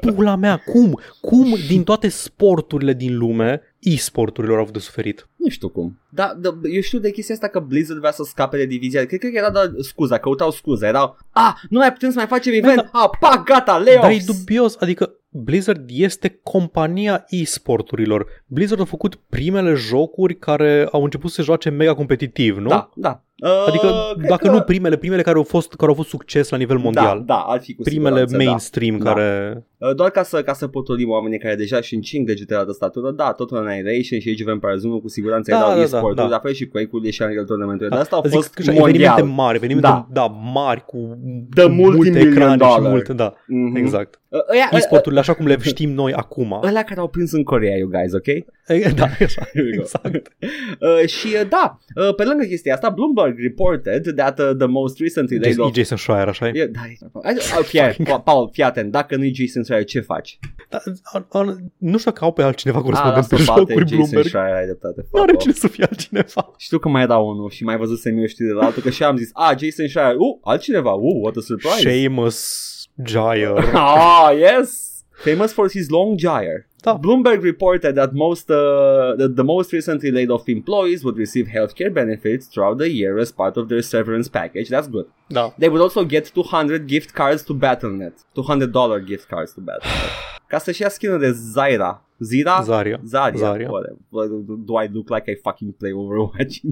Pula mea, cum? Cum din toate sporturile din lume e-sporturilor au avut de suferit? Nu știu cum. Da, da, eu știu de chestia asta că Blizzard vrea să scape de divizia. Cred, cred că era doar scuza, căutau scuze. Erau, a, nu mai putem să mai facem event. Da, A, pa, gata, layoffs. Dar e dubios, adică Blizzard este compania e-sporturilor. Blizzard a făcut primele jocuri care au început să se joace mega competitiv, nu? Da, da. Uh, Adică, cred dacă că- nu primele, primele care au fost care au fost succes la nivel mondial. Da, da, ar fi cu primele siguranță, mainstream Da. care... Da. Uh, Doar ca să, ca să potolim oamenii care deja și încing degetele de statură, da, totul Annihilation și Age of Empires 1 cu siguranță Da, erau da, da, e-sport da. la fel și Quake-ul și Unreal Tournament-ul, dar asta au Zic fost că așa, evenimente mondial. mari, evenimente Da. da, mari cu De cu multe multimillion ecrane și dollar. multe, da, Mhm. exact. Uh, ăia- ăia- E-sporturile așa cum le știm noi acum. <laughs> Ăla care au prins în Corea, you guys, ok? E, Da, <laughs> așa, Here we go. exact. Uh, și uh, da, uh, pe lângă chestia asta, Bloomberg reported that uh, the most recently laid E off Jason Schreier, așa e? Yeah, da, e- Hai- uh, fii, Pa- Paul, fii atent, dacă nu-i Jason Schreier, ce faci? Da, a- a- nu știu dacă au pe altcineva Ah, corespondent pe lasă bate jocuri Jason Bloomberg. Schreier, ai dreptate. Nu are Fuck cine off. să fie altcineva. Știu că mai era unul și mai văzusem eu știri de la altul, că și am zis, ah, Jason Schreier, uh, altcineva, uh, what a surprise. Seamus Gyre. <laughs> ah, yes! Famous for his long gyre. Da. Bloomberg reported that most uh, that the most recently laid off employees would receive healthcare benefits throughout the year as part of their severance package. That's good. Da. They would also get 200 gift cards to Battle.net. 200 dollar gift cards to Battle.net. <sighs> Ca să-și ia skin de Zaira. Zira? Zarya. Zarya. Zarya. Whatever. Do I look like I fucking play Overwatch? <laughs>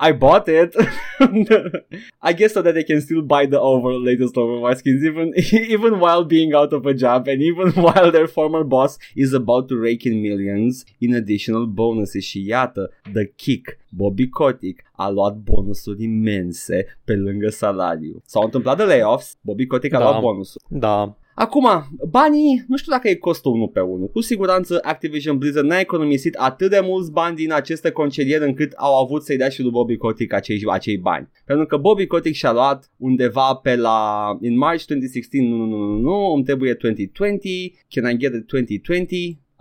I bought it. <laughs> I guess so that they can still buy the over latest Overwatch skins even <laughs> even while being out of a job and even <laughs> while their former boss is about to rake in millions in additional bonuses și iată the kick Bobby Kotick a luat bonusuri imense pe lângă salariu. S-au întâmplat de layoffs, Bobby Kotick a Da. luat bonusuri. Da, Acum, banii, nu știu dacă e costul unul pe unul. Cu siguranță Activision Blizzard n-a economisit atât de mulți bani din aceste concedieri încât au avut să-i dea și lui Bobby Kotick acei, acei bani. Pentru că Bobby Kotick și-a luat undeva pe la... In March 2016, nu, nu, nu, nu, nu, îmi trebuie 2020. Can I get a 2020?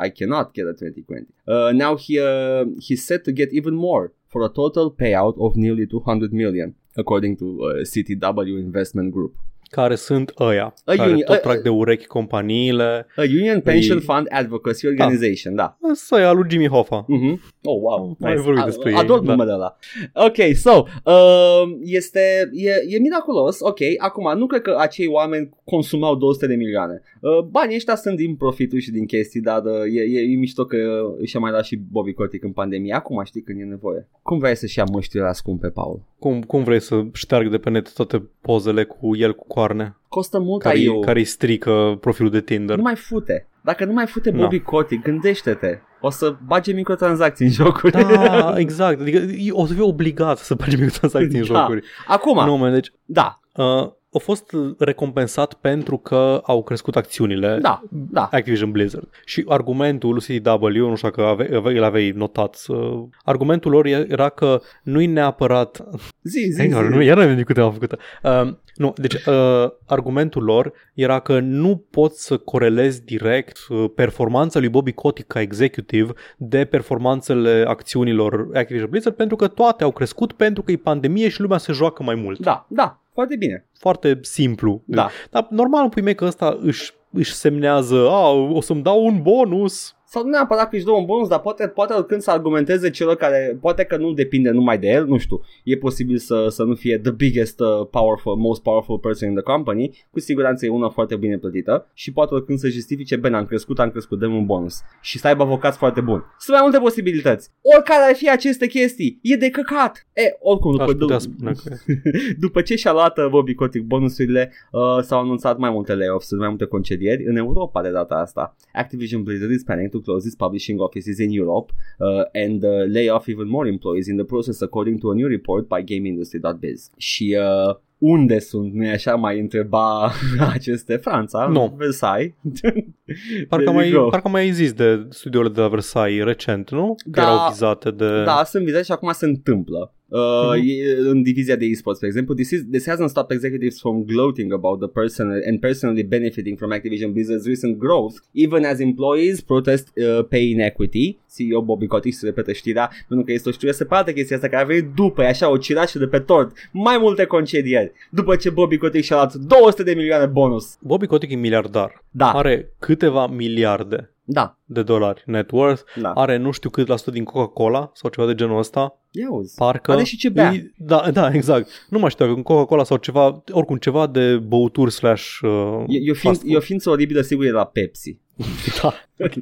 I cannot get a 2020. Uh, now he, uh, he's set to get even more for a total payout of nearly 200 million, according to uh, CTW Investment Group. Care sunt ăia, A care uni- tot a- trag de urechi companiile. A Union Pension Păi- Fund Advocacy Organization, da. Ăsta e al lui Jimmy Hoffa. Mhm. Oh, wow. Mai vorbit A- despre ei, Ador da. numele ăla. Ok, so, uh, este, e, e miraculos, ok, acum, nu cred că acei oameni consumau 200 de milioane. Uh, banii ăștia sunt din profitul și din chestii, dar uh, e, e, e mișto că și-a mai dat și Bobby Kotick în pandemie. Acum știi când e nevoie. Cum vrei să-și ia măștile la scumpe, Paul? Cum, cum vrei să șteargă de pe net toate pozele cu el cu coarne? Costă mult Care, aiu. care îi strică profilul de Tinder. Nu mai fute. Dacă nu mai fute Nu. Bobby Kotick, gândește-te. O să bage microtransacții în jocuri. Da, <laughs> exact. Adică e- o să fie obligat să faci microtransacții în Da. jocuri. Acum, Nu, man, deci da, uh, a fost recompensat pentru că au crescut acțiunile da, da. Activision Blizzard. Și argumentul lui CW, nu știu dacă ave, ave, îl aveai notat, uh, argumentul lor era că nu-i neapărat Zi, zi, Hang on, zi. nu, iar am venit cu tema făcută. Uh, nu, deci uh, argumentul lor era că nu poți să corelezi direct uh, performanța lui Bobby Kotick ca executive de performanțele acțiunilor Activision Blizzard pentru că toate au crescut pentru că e pandemie și lumea se joacă mai mult. Da, da, foarte bine. Foarte simplu. Da. Dar normal îmi pui mei că ăsta își, își semnează, a, o să-mi dau un bonus. Sau nu neapărat că își dă un bonus, dar poate, poate când să argumenteze celor care, poate că nu depinde numai de el, nu știu, e posibil să, să nu fie the biggest, uh, powerful, most powerful person in the company, cu siguranță e una foarte bine plătită și poate oricând să justifice, bine, am crescut, am crescut, dăm un bonus și să aibă avocați foarte buni. Sunt mai multe posibilități. Oricare ar fi aceste chestii, e de căcat. E, oricum, Aș după, putea spune că... <laughs> după ce și-a luat uh, Bobby Kotick bonusurile, uh, s-au anunțat mai multe layoffs, mai multe concedieri în Europa de data asta. Activision Blizzard is planning to close its publishing offices in Europe uh, and uh, lay off even more employees in the process according to a new report by GameIndustry.biz. Și uh, unde sunt, nu așa, mai întreba <laughs> aceste Franța, Nu. Versailles. <laughs> Parcă There mai, you go. parcă mai zis de studiourile de la Versailles recent, nu? Că Da. erau vizate de... Da, sunt vizați și acum se întâmplă. Uh, Mhm. e- în divizia de esports, for example, this, is, this hasn't stopped executives from gloating about the personal and personally benefiting from Activision Blizzard's recent growth, even as employees protest uh, pay inequity. CEO Bobby Kotick se repetă știrea, pentru că este o știre separată chestia asta care a venit după, e așa, o cirașă de pe tort, mai multe concedieri, după ce Bobby Kotick și-a luat 200 de milioane bonus. Bobby Kotick e miliardar. Da, Are câteva miliarde da, de dolari net worth, da. are nu știu cât la sută din Coca-Cola sau ceva de genul ăsta, Ia uzi. parcă... Are și ce bea. E- Da, da, exact. Nu mai știu dacă în Coca-Cola sau ceva, oricum ceva de băuturi slash uh, E, e, o fast ființă, food. e o ființă oribilă, sigur, e la Pepsi. <laughs> Da. <laughs>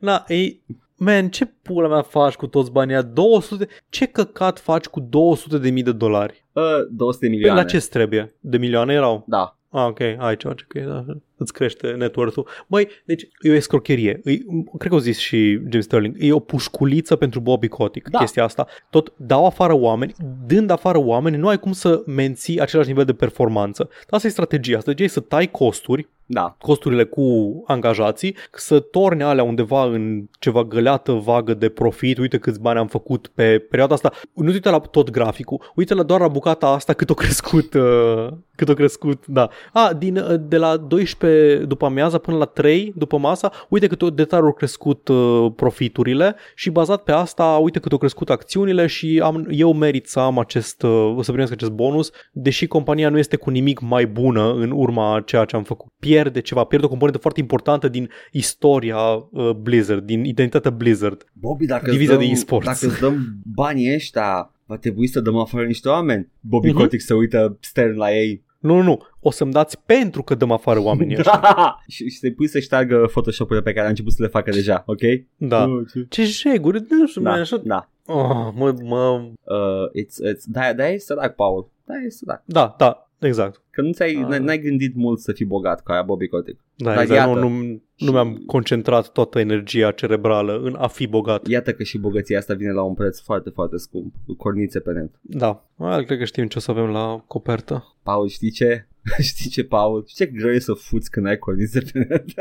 Na, ei, man, ce pula mea faci cu toți banii aia? 200, ce căcat faci cu 200 de mii de dolari? Uh, 200 de Păi milioane. la ce trebuie? De milioane erau? Da. Ah, ok, ai ceva ce okay, da. Îți crește net worth-ul. Băi, deci e o escrocherie. E, cred că au zis și James Sterling. E o pușculiță pentru Bobby Kotick, Da. chestia asta. Tot dau afară oameni, dând afară oameni, nu ai cum să menții același nivel de performanță. Asta e strategia. Strategia e să tai costuri, Da. costurile cu angajații, să torne alea undeva în ceva găleată vagă de profit, uite câți bani am făcut pe perioada asta. Nu uite la tot graficul, uite la doar la bucata asta cât o crescut, uh, cât o crescut, da. A, din, uh, de la 12 după amiaza până la 3 după masa, uite cât de tare au crescut uh, profiturile și bazat pe asta, uite cât au crescut acțiunile și am, eu merit să am acest, uh, să primesc acest bonus, deși compania nu este cu nimic mai bună în urma a ceea ce am făcut. Pierde ceva, pierde o componentă foarte importantă din istoria uh, Blizzard, din identitatea Blizzard. Bobby, dacă Divizia îți dăm, de e-sports. dacă îți dăm banii ăștia, va trebui să dăm afară niște oameni. Bobby Mhm. Kotick se uită stern la ei. Nu, nu, nu, o să-mi dați pentru că dăm afară oamenii <laughs> ăștia. Da. și, și să-i pui să șteargă Photoshop-urile pe care a început să le facă deja, ok? Da. Nu, ce- Ce jeguri, nu știu, Da, man, așa... da. Oh, mă, mă... Uh, it's, it's, da, da, e sărac, Paul. Da, e sărac. Da, da, exact. Că nu ți-ai, Ah. n-ai gândit mult să fii bogat ca aia Bobby Kotick. Da, Dar exact. Nu, iată. nu, nu mi-am concentrat toată energia cerebrală în a fi bogat. Iată că și bogăția asta vine la un preț foarte, foarte scump. Cu cornițe pe net. Da. A, cred că știm ce o să avem la copertă. Paul, știi ce? <laughs> știi ce, Paul? Știi ce greu e să fuți când ai cornițe pe net? <laughs>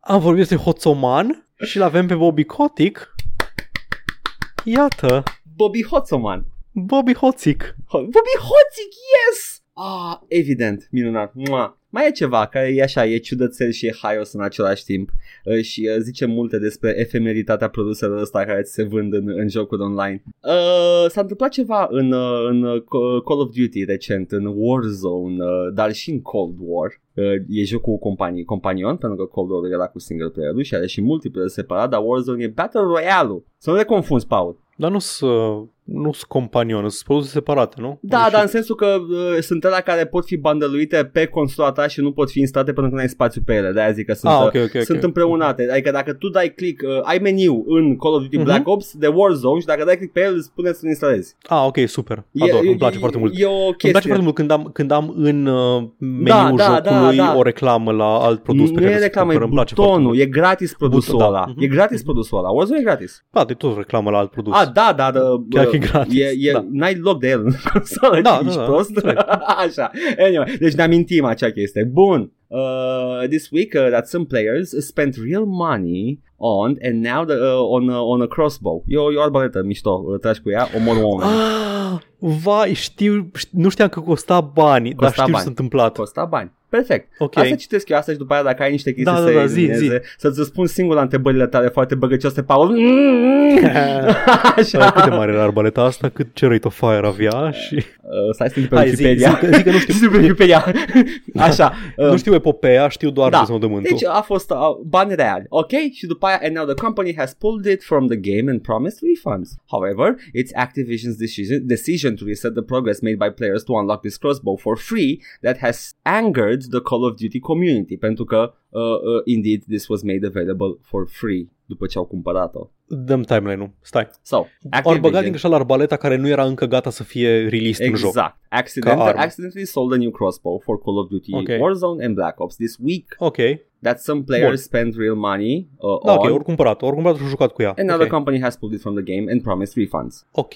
Am vorbit despre Hoțoman și l-avem pe Bobby Kotick. Iată, Bobby Hotzoman. Bobby Hoțic. Ho- Bobby Hoțic, yes! Ah, evident, minunat. Mua. Mai e ceva care e așa, e ciudățel și e haios în același timp uh, și uh, zice multe despre efemeritatea produselor ăsta care ți se vând în, în jocuri online. Uh, s-a întâmplat ceva în, uh, în uh, Call of Duty recent, în Warzone, uh, dar și în Cold War. Uh, e jocul cu companii, companion, pentru că Cold War era cu single player și are și multiplayer separat, dar Warzone e Battle Royale-ul. Să nu le confunzi, Paul. Dar nu sunt nu sunt companion, sunt produse separate, nu? Da, Deci- dar în sensul că uh, sunt alea care pot fi bandăluite pe consola ta și nu pot fi instalate pentru că nu ai spațiu pe ele. De-aia zic că sunt, Ah, uh, ok, ok, ok. sunt împreunate. Adică dacă tu dai click, uh, ai meniu în Call of Duty Mhm. Black Ops de Warzone și dacă dai click pe el, îți spune să-l instalezi. Ah, ok, super. Ador, îmi place foarte mult. E o Îmi chestie. place foarte mult când am, când am în uh, meniul Da, da, jocului da, da. o reclamă la alt produs pe nu care e să reclamă, e cumpăr. Îmi place foarte butonul, mult. e gratis produsul Buton, da. ăla. Mhm. E gratis produsul ăla. Warzone e gratis. Da, de tot reclamă la alt produs. Ah, da, da, da. Chiar bă, că e gratis, E, e, da. N-ai loc de el în <laughs> consolă, Da, ești da, da, prost. înțeleg. <laughs> Așa. Anyway, deci ne amintim acea chestie. Bun. Uh, this week uh, that some players spent real money on and now the, uh, on, uh, on a crossbow. E o, e o arbaletă mișto, uh, tragi cu ea, omor oameni. Ah, vai, știu, știu, nu știam că costa bani, dar Costa știu ce bani. s-a întâmplat. Costa bani. Perfect. Ok. Asta citesc eu asta și după aia dacă ai niște chestii Da, să da, da, zi, elimineze, să-ți răspund singur la întrebările tale foarte băgăcioase, Paul. <laughs> Așa. Cât de mare era arbaleta asta, cât ce rate of fire avea și... Uh, stai să pe Hai, zi, Wikipedia. zi, că- zi că nu <laughs> știu. Zi pe Wikipedia. <laughs> Așa. uh, Nu știu epopeea, știu doar Da. da. deznodământul. Deci a fost uh, bani reali, ok? Și după aia, and now the company has pulled it from the game and promised refunds. However, it's Activision's decision, decision to reset the progress made by players to unlock this crossbow for free that has angered the Call of Duty community, pentru că, uh, uh, indeed, this was made available for free după ce au cumpărat-o. Dăm timeline-ul, stai. So, Au băgat din Activision, greșeală arbaleta care nu era încă gata să fie released în joc. exact, accident, Ca armă. accidentally sold a new crossbow for Call of Duty Ok. Warzone and Black Ops this week Ok, that some players Bun. spent real money uh, da, on ok, ori cumpărat, ori cumpărat și jucat cu ea. and now ok. the company has pulled it from the game and promised refunds. ok,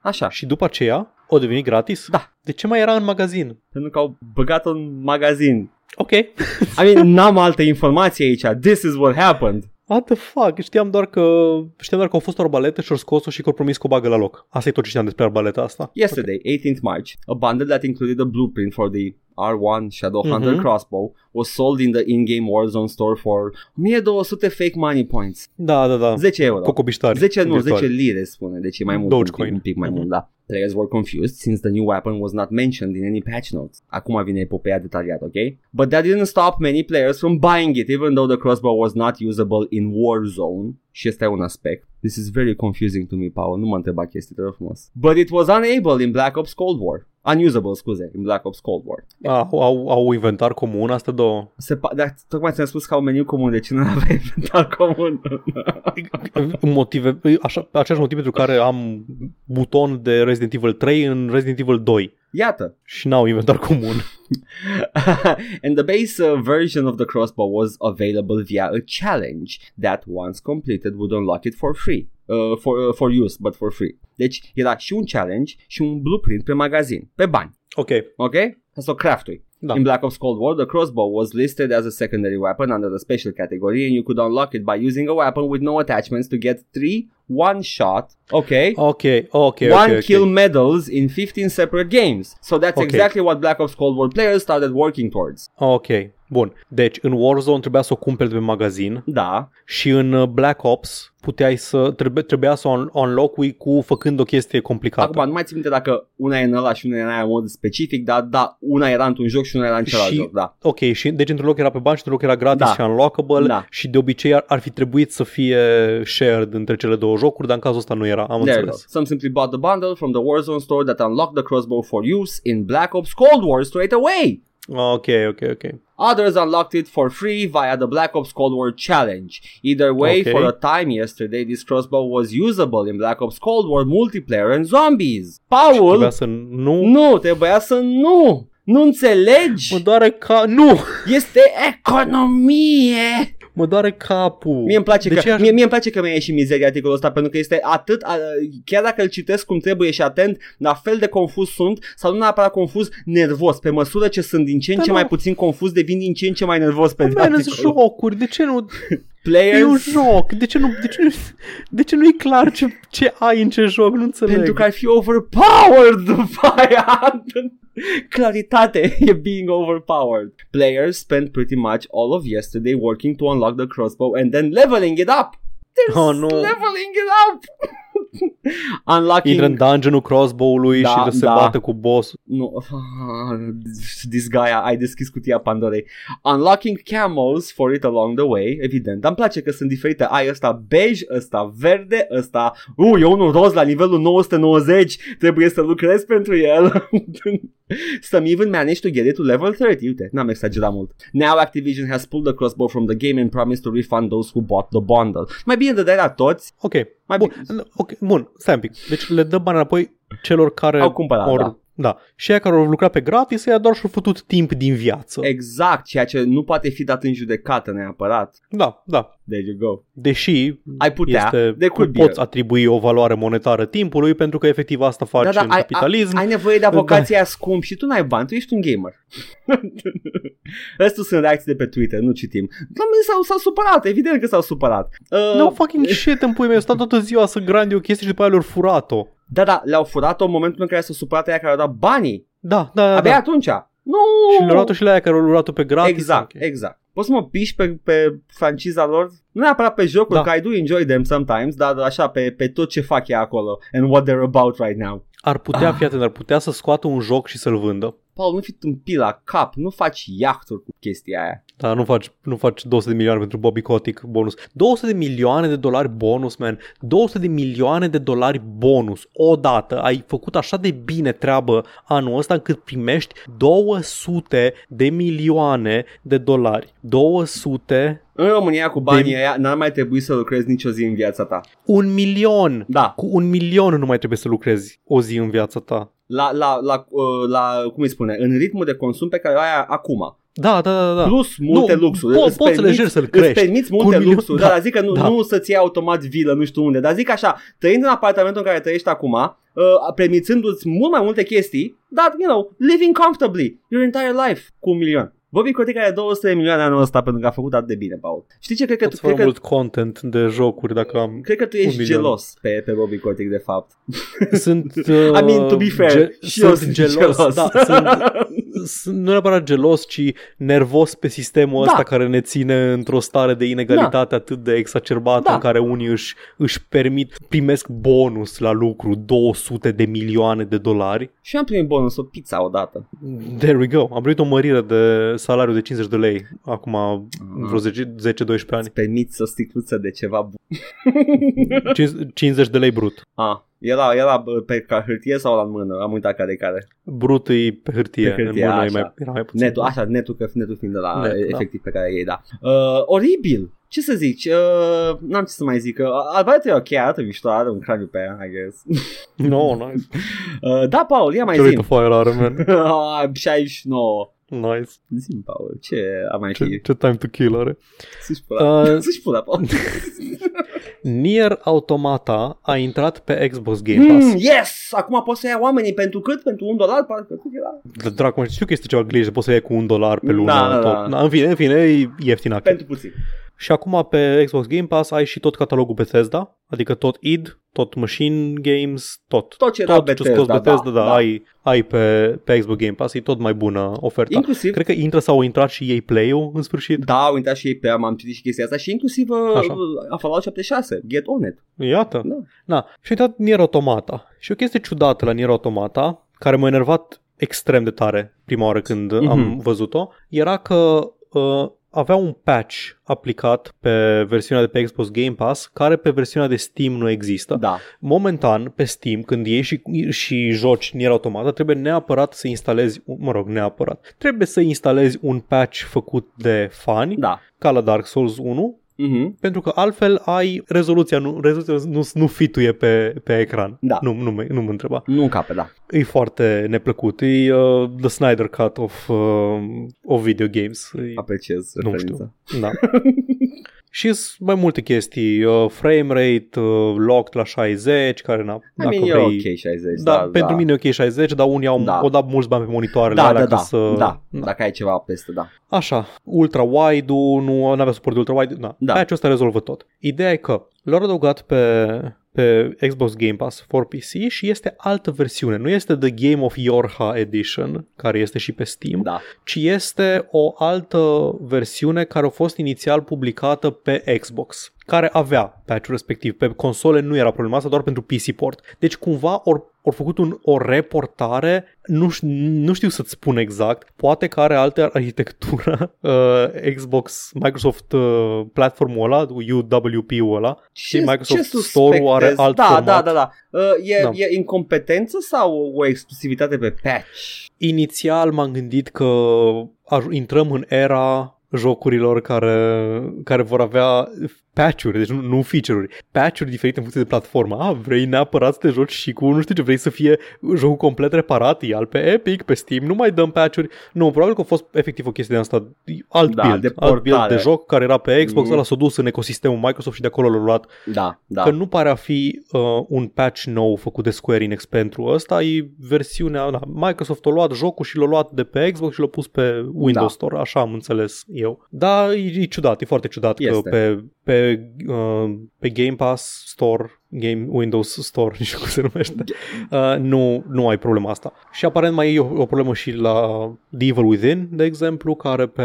Așa. și după aceea o deveni gratis? Da. De ce mai era în magazin? Pentru că au băgat în magazin. Ok. I mean, n-am alte informații aici. This is what happened. What the fuck? Știam doar că știam doar că au fost o arbaletă și au scos-o și că au promis că o bagă la loc. Asta e tot ce știam despre arbaleta asta. Yesterday, 18th March, a bundle that included a blueprint for the R1 Shadowhunter Mhm. crossbow was sold in the in-game Warzone store for 1200 fake money points. Da, da, da. 10 euro. Cocobiștari. 10 nu, virtuali. 10 lire spune, deci e mai mult, Dogecoin. un pic, un pic mai Mhm. mult, da. Players were confused since the new weapon was not mentioned in any patch notes. Acum vine epopeea detaliată, ok? But that didn't stop many players from buying it, even though the crossbow was not usable in Warzone. Și ăsta e un aspect. This is very confusing to me, Paul. Nu mă întreba chestii, te rog frumos. But it was unable in Black Ops Cold War. Unusable, scuze, in Black Ops Cold War. Au, au, au inventar comun, astea două. Se pa- dar tocmai ți-am spus că au meniu comun, de ce nu avea <laughs> inventar comun? Motive, așa, același motiv pentru care am buton de Resident Evil 3 în Resident Evil 2 Iată, și n-au inventar comun. <laughs> and the base uh, version of the crossbow was available via a challenge that once completed would unlock it for free. Uh, for, uh, for use, but for free. Deci era și un challenge și un blueprint pe magazin, pe bani. Ok, Ok? Ca să o craftui. Da. In Black Ops Cold War, the crossbow was listed as a secondary weapon under the special category and you could unlock it by using a weapon with no attachments to get three one-shot, okay? Ok, ok, one ok, ok. kill medals in 15 separate games. So that's Okay. exactly what Black Ops Cold War players started working towards. Ok, bun. Deci în Warzone trebuia să o cumperi de pe magazin Da, și în uh, Black Ops puteai să trebuie, trebuia să o un- o înlocui cu făcând o chestie complicată. acum nu mai țin minte dacă una e în ăla și una e în aia în mod specific, dar da, una era într-un joc și una era în celălalt Și- joc, da. Ok, și deci într-un loc era pe bani și într-un loc era gratis Da. și unlockable Da. și de obicei ar, ar fi trebuit să fie shared între cele două jocuri, dar în cazul ăsta nu era, am There you go. înțeles. Some simply bought the bundle from the Warzone store that unlocked the crossbow for use in Black Ops Cold War straight away. Ok, ok, ok. Others unlocked it for free via the Black Ops Cold War challenge. Either way, Okay. for a time yesterday, this crossbow was usable in Black Ops Cold War multiplayer and zombies. Paul, Trebuia să nu... nu, trebuia să nu. Nu înțelegi? Mă doare ca... Nu! Este economie. Mă doare capul. Mie îmi place, de că, ce aș... mie, mie îmi place că mi-a ieșit mizeria articolul ăsta pentru că este atât, a, chiar dacă îl citesc cum trebuie și atent, la fel de confuz sunt sau nu neapărat confuz, nervos. Pe măsură ce sunt din ce în Da, ce nu. mai puțin confuz, devin din ce în ce mai nervos pe Man, sunt articolul. jocuri, de ce nu... <laughs> Players, E un joc, de ce nu, de ce nu, de ce nu e clar ce, ce ai în ce joc, nu înțeleg. pentru că ar fi overpowered după aia. Claritate, <laughs> e being overpowered. Players spent pretty much all of yesterday working to unlock the crossbow and then leveling it up. There's Oh, nu. leveling it up. <laughs> <laughs> Unlocking Intră în dungeonul crossbow-ului Da, și se da. bate cu boss. Nu, <laughs> this guy, ai deschis cutia Pandorei. Unlocking camos for it along the way, evident. Dar îmi place că sunt diferite. Ai ăsta beige, ăsta verde, ăsta... Uh, e unul roz la nivelul 990, trebuie să lucrez pentru el. <laughs> Some even managed to get it to level 30. Uite, n-am exagerat mult. Now Activision has pulled the crossbow from the game and promised to refund those who bought the bundle. Mai bine de la toți. Ok, Mai bun, bine. ok, bun, stai un pic. Deci le dă bani înapoi celor care Au cumpărat, or, da. Da. Și aia care au lucrat pe gratis, ea doar și-au făcut timp din viață. Exact, ceea ce nu poate fi dat în judecată neapărat. Da, da. There you go. Deși Ai putea, este, de cum could be. poți atribui o valoare monetară timpului pentru că efectiv asta faci Da, da, în ai, capitalism. ai, ai nevoie de avocație da. scump și tu n-ai bani, tu ești un gamer. <laughs> Restul sunt reacții de pe Twitter, nu citim. Doamne, s-au, s-au supărat, evident că s-au supărat. Uh, No fucking <laughs> shit în pui mei, au stat toată ziua să grande o chestie și după aia le-au furat-o. Da, da, le-au furat-o în momentul în care s-au supărat aia care au dat banii. Da, da, da. Abia da. atunci. Nu! Și le-au luat și la aia care au luat-o pe gratis. Exact, Ok. exact. Poți să mă piși pe, pe franciza lor? Nu neapărat pe jocuri, Da. că I do enjoy them sometimes, dar așa pe, pe tot ce fac ei acolo and what they're about right now. Ar putea, Ah. fi atent, ar putea să scoată un joc și să-l vândă. Paul, nu fi tâmpit la cap, nu faci iahturi cu chestia aia. Dar nu faci, nu faci 200 de milioane pentru Bobby Kotick bonus. 200 de milioane de dolari bonus, man. 200 de milioane de dolari bonus. Odată ai făcut așa de bine treabă anul ăsta încât primești 200 de milioane de dolari. 200, În România cu banii aia n-ar mai trebui să lucrezi nicio zi în viața ta. un milion. Da, Cu un milion nu mai trebuie să lucrezi o zi în viața ta. la, la, la, uh, la, cum îi spune, în ritmul de consum pe care o ai acum. Da, da, da, da. Plus multe Nu, luxuri. po- Îți poți să permiți- lejer să-l Îți crești. permiți Cu un multe milion- luxuri, da, dar zic că nu, da. nu să-ți iei automat vilă nu știu unde, dar zic așa, trăind în apartamentul în care trăiești acum, uh, permițându-ți mult mai multe chestii, dar, you know, living comfortably your entire life cu un milion. Bobby Kotick are 200 de milioane anul ăsta pentru că a făcut atât de bine, Paul. Știi ce? Cred că, Poți cred fără că, mult content de jocuri dacă am... cred că tu un ești milion. gelos pe, pe Bobby Kotick, de fapt. Sunt, uh, <laughs> I mean, to be fair, și eu sunt sunt gelos, gelos. Da, sunt, sunt, nu neapărat gelos, ci nervos pe sistemul Da. ăsta care ne ține într-o stare de inegalitate atât de exacerbată Da. în care unii își, își permit, primesc bonus la lucru 200 de milioane de dolari. Și eu am primit bonus o pizza odată. There we go. Am primit o mărire de salariu de 50 de lei acum vreo 10 10-12 ani. Îți permiți o sticluță de ceva bun. 50 de lei brut. Ah, era, era bă, pe ca hârtie sau la mână? Am uitat care care. Brut e pe hârtie, Pe hârtie, în mână e așa. mai, era mai puțin. Netul, așa, netul, că netul fiind de la Netul, Net, da. efectiv pe care ei, da. Uh, oribil. Ce să zici? Uh, n-am ce să mai zic. Uh, Alberto e ok, arată mișto, are un craniu pe ea, I guess. <laughs> No, nice. Uh, da, Paul, ia mai Ce zi. rate of fire are, man? <laughs> 69. Nice. Zi Paul, ce a mai Ce, fi? ce time to kill are. Să-și pula. Uh, <laughs> Să-și pula, Paul. Nier Automata a intrat pe Xbox Game Pass. Mm, yes! Acum poți să ia oamenii pentru cât? Pentru un dolar? Parcă cât era? Mm. Dracu, știu că este ceva glitch, poți să iei cu un dolar pe lună. Da, da, tot. da. În fine, în fine, e ieftin acolo. Pentru puțin. Și acum pe Xbox Game Pass ai și tot catalogul Bethesda, adică tot id, tot Machine Games, tot. Tot ce era tot ce Bethesda, scos Bethesda, da, da, da. ai, ai pe, pe Xbox Game Pass, e tot mai bună oferta. Inclusiv Cred că intră sau au intrat și ei Play-ul în sfârșit. Da, au intrat și ei pe am, am citit și chestia asta și inclusiv uh, Așa. a Fallout 76, Get On It. Iată. Da. Da. Și a intrat Nier Automata. Și o chestie ciudată la Nier Automata, care m-a enervat extrem de tare prima oară când Mhm. am văzut-o, era că uh, avea un patch aplicat pe versiunea de pe Xbox Game Pass, care pe versiunea de Steam nu există. Da. Momentan, pe Steam, când ieși și, și joci Nier Automata, trebuie neapărat să instalezi, mă rog, neapărat, trebuie să instalezi un patch făcut de fani, Da. ca la Dark Souls 1, Mhm. pentru că altfel ai rezoluția, nu, rezoluția nu, nu fituie pe, pe ecran. Da. Nu, nu, mă- nu mă întreba. Nu încape, da. E foarte neplăcut. E uh, The Snyder Cut of, uh, of video games. E, Apreciez nu referința. știu. Da. <laughs> și sunt mai multe chestii. Uh, frame rate, uh, locked la 60, care na, I dacă mean, e vrei... ok 60, Da, da, pentru da. mine e ok 60, dar unii au, Da. au dat mulți bani pe monitoarele da, alea da, ca da, să... da, dacă ai ceva peste, da. Așa, ultra-wide-ul, nu avea suport de ultra-wide, da. Da. da. Patch-ul ăsta rezolvă tot. Ideea e că l-au adăugat pe, pe Xbox Game Pass for PC și este altă versiune. Nu este The Game of Yorha Edition, care este și pe Steam, Da. ci este o altă versiune care a fost inițial publicată pe Xbox care avea patch-ul respectiv. Pe console nu era problema asta, doar pentru PC port. Deci cumva ori au făcut un, o reportare, nu, ș- nu știu să-ți spun exact, poate că are altă arhitectură <laughs> uh, Xbox, Microsoft uh, platformul ăla, UWP-ul ăla și Microsoft Store-ul are suspectezi? alt da, format. Da, da, da. Uh, e, Da. e incompetență sau o exclusivitate pe patch? Inițial m-am gândit că aj- intrăm în era jocurilor care, care vor avea patch-uri, deci nu, nu feature-uri, patch-uri diferite în funcție de platformă. Ah, vrei neapărat să te joci și cu, nu știu ce, vrei să fie jocul complet reparat, e al pe Epic, pe Steam, nu mai dăm patch-uri. Nu, probabil că a fost efectiv o chestie de asta, alt Da, build, de alt build portare. de joc care era pe Xbox, Mhm. ăla s-a dus în ecosistemul Microsoft și de acolo l-a luat Da, da. că nu pare a fi uh, un patch nou făcut de Square Enix pentru ăsta, e versiunea, da, Microsoft a luat jocul și l-a luat de pe Xbox și l-a pus pe Windows Da. Store, așa am înțeles eu. Da, e, e ciudat, e foarte ciudat Este. că pe, pe, uh, pe Game Pass Store Game Windows Store, <laughs> nu știu cum se numește, uh, nu, nu ai problema asta. Și aparent mai e o, o problemă și la The Evil Within, de exemplu, care pe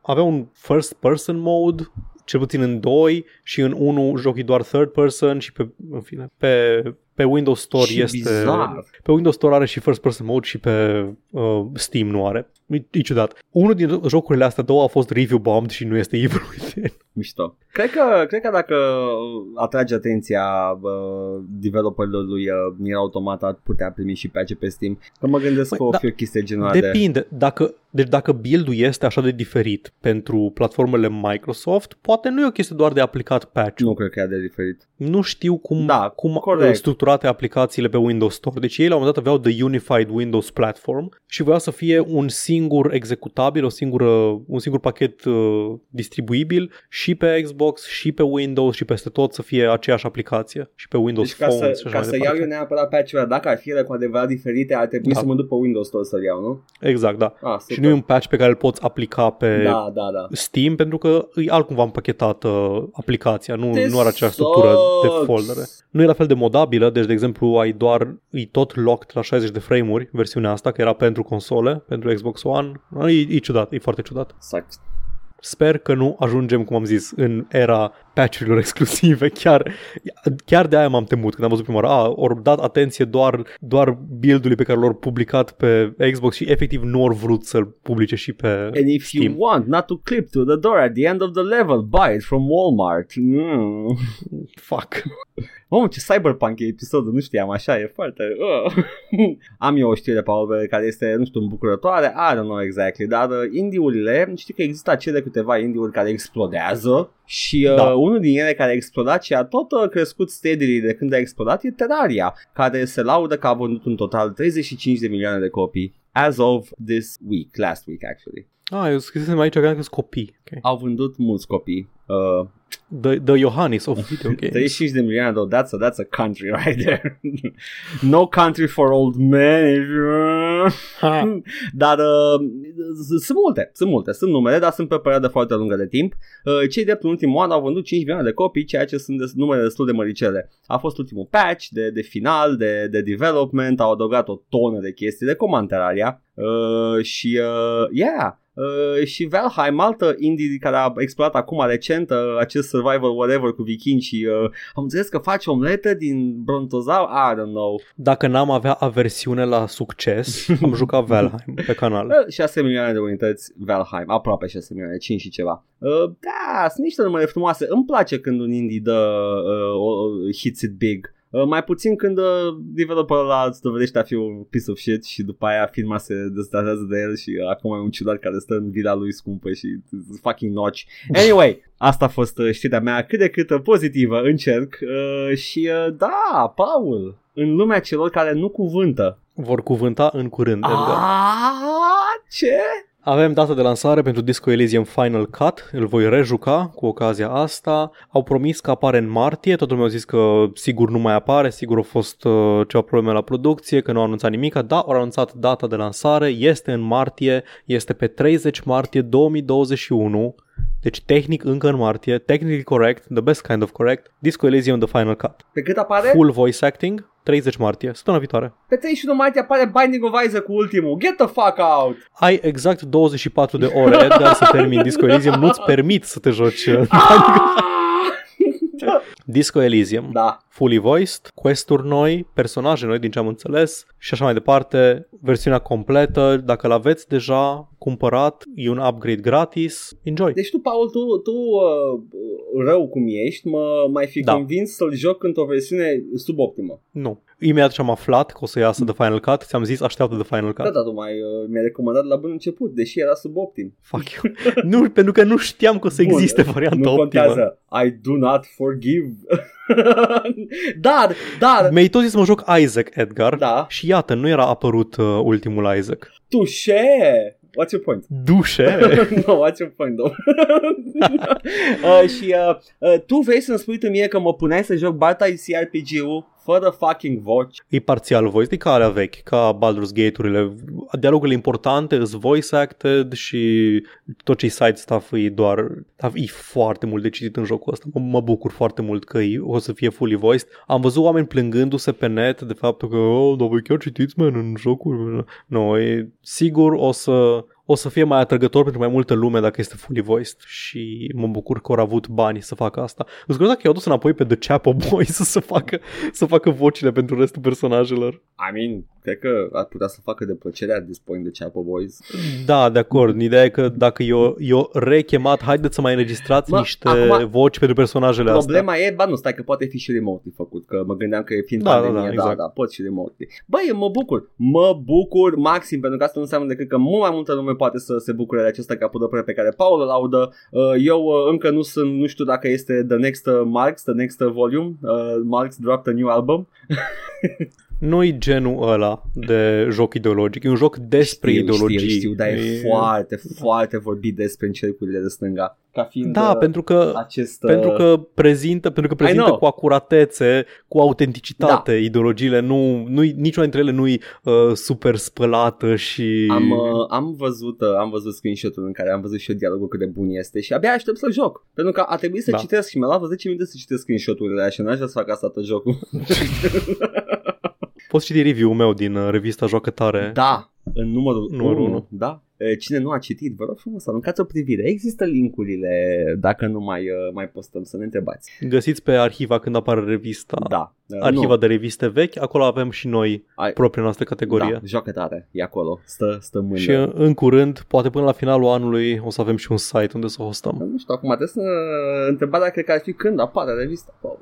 avea un first person mode cel puțin în 2 și în 1 joci doar third person și pe, în fine, pe, pe Windows Store Ce este bizar. pe Windows Store are și first person mode și pe uh, Steam nu are. E, e ciudat. Unul din jocurile astea două a fost review bombed și nu este Evil Within. Mișto. Cred că, cred că dacă atrage atenția uh, developerilor lui uh, Nier Automata ar putea primi și patch pe Steam. Că mă gândesc Băi, că o da, fi o chestie genul de... Depinde. Dacă, deci dacă build-ul este așa de diferit pentru platformele Microsoft, poate nu e o chestie doar de aplicat patch. Nu cred că e de diferit. Nu știu cum, Da, cum corect. uh, structurate aplicațiile pe Windows Store. Deci ei la un moment dat aveau The Unified Windows Platform și voiau să fie un singur executabil, o singură, un singur pachet uh, distribuibil și pe Xbox, și pe Windows, și peste tot să fie aceeași aplicație. Și pe Windows Deci ca Phone să, și așa ca mai să departe. iau eu neapărat patch-ul ăla, dacă ar fi ele cu adevărat diferite, ar trebui Da. să mă duc pe Windows Store să-l iau, nu? Exact, da. Ah, super. Și nu e un patch pe care îl poți aplica pe Da, da, da. Steam pentru că e altcumva împachetată aplicația, nu, This nu are aceeași structură de sucks. foldere. Nu e la fel de modabilă, deci de exemplu ai doar, e tot locked la 60 de frame-uri versiunea asta, că era pentru console, pentru Xbox One. E, e ciudat, e foarte ciudat. Sucks. Sper că nu ajungem, cum am zis, în era patch-urilor <laughs> exclusive. Chiar, chiar de aia m-am temut când am văzut prima oară. A, ori dat atenție doar, doar build-ului pe care l-au publicat pe Xbox și efectiv nu au vrut să-l publice și pe And if Steam. you want not to clip to the door at the end of the level, buy it from Walmart. Mm. Fuck. Mamă, ce cyberpunk e episodul, nu știam, așa e foarte... Uh. <laughs> Am eu o știre, Paul, care este, nu știu, îmbucurătoare, I don't know exactly, dar uh, indie-urile, știi că există acele câteva indie-uri care explodează și uh, Da. Unul din ele care a explodat și a tot uh, crescut steadily de când a explodat e Terraria, care se laudă că a vândut în total 35 de milioane de copii as of this week, last week actually. Ah, eu scrisesem aici că sunt copii. Okay. Au vândut mulți copii. Uh, The, the Iohannis of video <laughs> games. 35 de milioane, though, that's a, that's a country right there. <laughs> no country for old men. if you- Ha. <laughs> dar uh, s- sunt multe, sunt multe, sunt numere, dar sunt pe o perioadă foarte lungă de timp. Uh, cei de în ultimul an au vândut 5 milioane de copii, ceea ce sunt des, numere destul de măricele. A fost ultimul patch de, de final, de, de development, au adăugat o tonă de chestii de comandarea uh, și uh, yeah, Uh, și Valheim, altă indie care a explorat acum recent uh, acest survival whatever cu viking și uh, am înțeles că face omletă din brontozau, I don't know. Dacă n-am avea aversiune la succes, <laughs> am jucat Valheim pe canal. Uh, 6 milioane de unități Valheim, aproape 6 milioane, 5 și ceva. Uh, da, sunt niște numere frumoase. Îmi place când un indie dă uh, uh, hits it big. Uh, mai puțin când uh, developerul ăla îți dovedește a fi un piece of shit și după aia firma se dezdatează de el și acum e un ciudat care stă în vila lui scumpă și fucking notch. Anyway, asta a fost uh, știrea mea cât de cât uh, pozitivă, încerc. Uh, și uh, da, Paul, în lumea celor care nu cuvântă. Vor cuvânta în curând, Edgar. Ah, ce? Avem data de lansare pentru Disco Elysium Final Cut, îl voi rejuca cu ocazia asta. Au promis că apare în martie, toată lumea a zis că sigur nu mai apare, sigur au fost uh, ceva probleme la producție, că nu au anunțat nimic. Da, au anunțat data de lansare, este în martie, este pe 30 martie 2021. Deci tehnic încă în martie, technically correct, the best kind of correct, Disco Elysium The Final Cut. Pe cât apare? Full voice acting, 30 martie, săptămâna viitoare. Pe 31 martie apare Binding of Isaac cu ultimul. Get the fuck out! Ai exact 24 de ore, Edgar, să termini Disco Elysium. Nu-ți permit să te joci uh, <laughs> Ah! Disco Elysium. da. Fully voiced, quest-uri noi, personaje noi din ce am înțeles și așa mai departe. Versiunea completă, dacă l-aveți deja cumpărat, e un upgrade gratis. Enjoy! Deci tu, Paul, tu, tu uh, rău cum ești, mă mai fi Da. convins să-l joc într-o versiune suboptimă. Nu. Imediat ce am aflat că o să iasă The Final Cut, ți-am zis așteaptă The Final Cut. Da, da, tu mai uh, mi-ai recomandat la bun început, deși era suboptim. Fuck you. nu, pentru că nu știam că o să Bun, existe varianta nu optimă. contează. I do not forgive. <laughs> dar, dar, Mi-ai tot zis să mă joc Isaac, Edgar. da, Și iată, nu era apărut uh, ultimul Isaac. tușe! What's your point? Dușe! <laughs> no, what's your point, though? <laughs> uh, și uh, uh, tu vrei să-mi spui tu mie că mă puneai să joc Baptized CRPG-ul fără fucking voci? e parțial voice, e ca alea vechi, ca Baldur's Gate-urile. Dialogurile importante sunt voice acted și tot ce side stuff e doar... E foarte mult de citit în jocul ăsta. Mă, mă bucur foarte mult că e, o să fie fully voiced. Am văzut oameni plângându-se pe net de faptul că oh, dar voi chiar citiți, man, în jocul. Nu, e, sigur o să o să fie mai atrăgător pentru mai multă lume dacă este fully voiced și mă bucur că au avut bani să facă asta. Îți că i-au dus înapoi pe The Chapo Boys să facă, să facă vocile pentru restul personajelor. I mean, cred că ar putea să facă de plăcere at this point de Chapo Boys. Da, de acord. Ideea e că dacă eu, eu rechemat, haideți să mai înregistrați Mă, niște acum- voci pentru personajele astea. Problema e, ba nu, stai că poate fi și remotely făcut, că mă gândeam că e fiind Da, da, pandemie, da, da, exact. da, pot și remotely. Băi, mă bucur, mă bucur maxim, pentru că asta nu înseamnă decât că mult mai multă lume poate să se bucure de acest capodopere pe care Paul îl laudă. Uh, Eu uh, încă nu sunt, nu știu dacă este The Next uh, Marks, The Next uh, Volume, uh, Marks dropped a new album. <laughs> Nu-i genul ăla de joc ideologic, e un joc despre știu, ideologii. Știu, știu, dar e, foarte, foarte vorbit despre în cercurile de stânga. Ca fiind Da, uh, pentru că acest... uh, pentru că prezintă, pentru că prezintă know. cu acuratețe, cu autenticitate ideologiile, nu, nu niciuna dintre ele nu-i uh, super spălată și Am, uh, am văzut uh, am văzut screenshot-ul în care am văzut și eu dialogul cât de bun este și abia aștept să joc. Pentru că a trebuit să Da. citesc și mi-a luat vreo 10 minute să citesc screenshot-urile alea și n-aș vrea să fac asta tot jocul. <laughs> Poți citi review-ul meu din uh, revista Joacă Tare. da, în numărul, Numărul 1, unu. da. E, Cine nu a citit, vă rog frumos, aruncați o privire. Există linkurile dacă nu mai, uh, mai postăm, să ne întrebați. Găsiți pe arhiva când apare revista. Da. Uh, Arhiva nu. de reviste vechi, acolo avem și noi Ai- propria noastră categorie. Da, joacă tare, e acolo, stă, stă mâine. Și uh, în curând, poate până la finalul anului, o să avem și un site unde să hostăm. Nu știu, acum trebuie să... Întrebarea cred că ar fi când apare revista, Paul.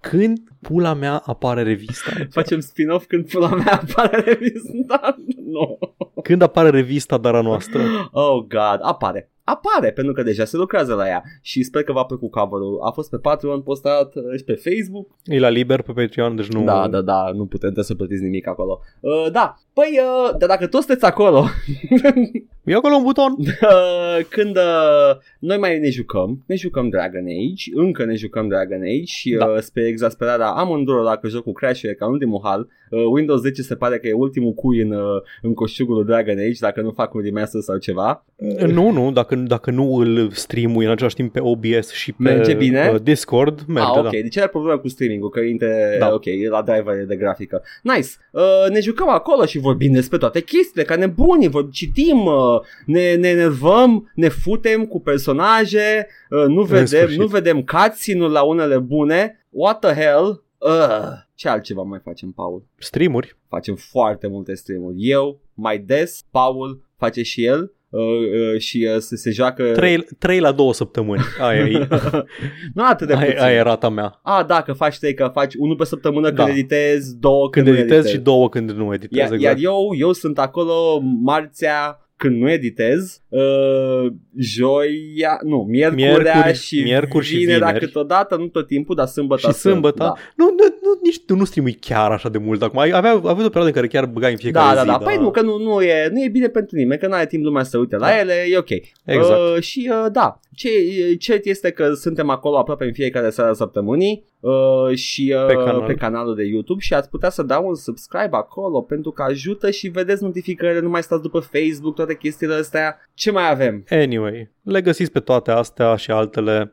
Când pula mea apare revista? Facem spin-off când pula mea apare revista. <laughs> Nu. Când apare revista Dara noastră? Oh, God, apare. Apare, pentru că deja se lucrează la ea și sper că va plăcut cover-ul. A fost pe Patreon postat uh, și pe Facebook. E la liber pe Patreon, deci nu... Da, da, da, nu putem trebuie să plătiți nimic acolo. Uh, da, păi, uh, dar dacă toți sunteți acolo, <laughs> E acolo un buton. <laughs> uh, când uh, noi mai ne jucăm, ne jucăm Dragon Age, încă ne jucăm Dragon Age și Da. uh, spre exasperarea amândurora dacă jocul crash ca în ultimul hal, uh, Windows 10 se pare că e ultimul cui în, uh, în coșugul Dragon Age dacă nu fac un remaster sau ceva. Nu, nu, dacă, dacă nu îl streamui în același timp pe OBS și pe Merge bine? uh, Discord, merge, ah, ok, da. deci era problema cu streaming-ul, că intre, Da. ok, e la driver de grafică. Nice. Uh, ne jucăm acolo și vorbim despre toate chestiile, ca nebuni, vor, citim, uh, uh, ne, ne enervăm, ne futem cu personaje, uh, nu vedem, sfârșit. nu vedem cutscene la unele bune. What the hell? Uh, ce altceva mai facem, Paul? Streamuri. Facem foarte multe streamuri. Eu, mai des, Paul face și el uh, uh, și uh, se, se joacă... 3, 3 la 2 săptămâni. Aia e, <laughs> nu atât de aia, puțin. aia e rata mea. A, da, că faci trei, că faci unul pe săptămână Da. când editezi, două Când când, nu editez editezi. și două când nu editez. Iar, iar exact. eu, eu sunt acolo marțea când nu editez, uh, joia, nu, miercurea Miercuri- și miercuri și vinerea vineri. câteodată, nu tot timpul, dar sâmbătă și sâmbătă. Da. Nu, nu, nu, nici tu nu streamui chiar așa de mult acum. Ai avea, avea o perioadă în care chiar băgai în fiecare Da, da, zi. da. Păi nu, că nu, nu, e, nu e bine pentru nimeni, că nu are timp lumea să se uite la Da. ele, e ok. Exact. Uh, și uh, da, ce, ce este că suntem acolo aproape în fiecare seară a săptămânii uh, și uh, Pe canal. pe canalul de YouTube și ați putea să dau un subscribe acolo pentru că ajută și vedeți notificările, nu mai stați după Facebook, toate chestiile astea. Ce mai avem? Anyway, le găsiți pe toate astea și altele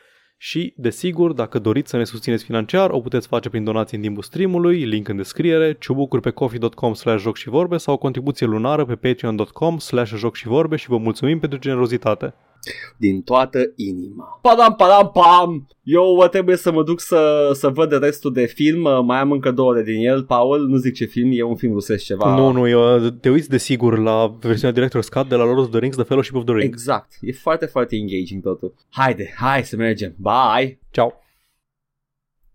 și, desigur, dacă doriți să ne susțineți financiar, o puteți face prin donații în timpul streamului, link în descriere, ciubucuri pe coffee.com slash joc și vorbe sau o contribuție lunară pe patreon.com slash joc și vorbe și vă mulțumim pentru generozitate. Din toată inima. Padam, padam, pam! Eu uh, trebuie să mă duc să, să văd restul de film, uh, mai am încă două ore din el, Paul, nu zic ce film, e un film rusesc ceva. Nu, nu, eu, te uiți desigur la versiunea Director's Cut de la Lord of the Rings, The Fellowship of the Ring. Exact, e foarte, foarte engaging totul. Haide, hai să mergem, bye! Ciao!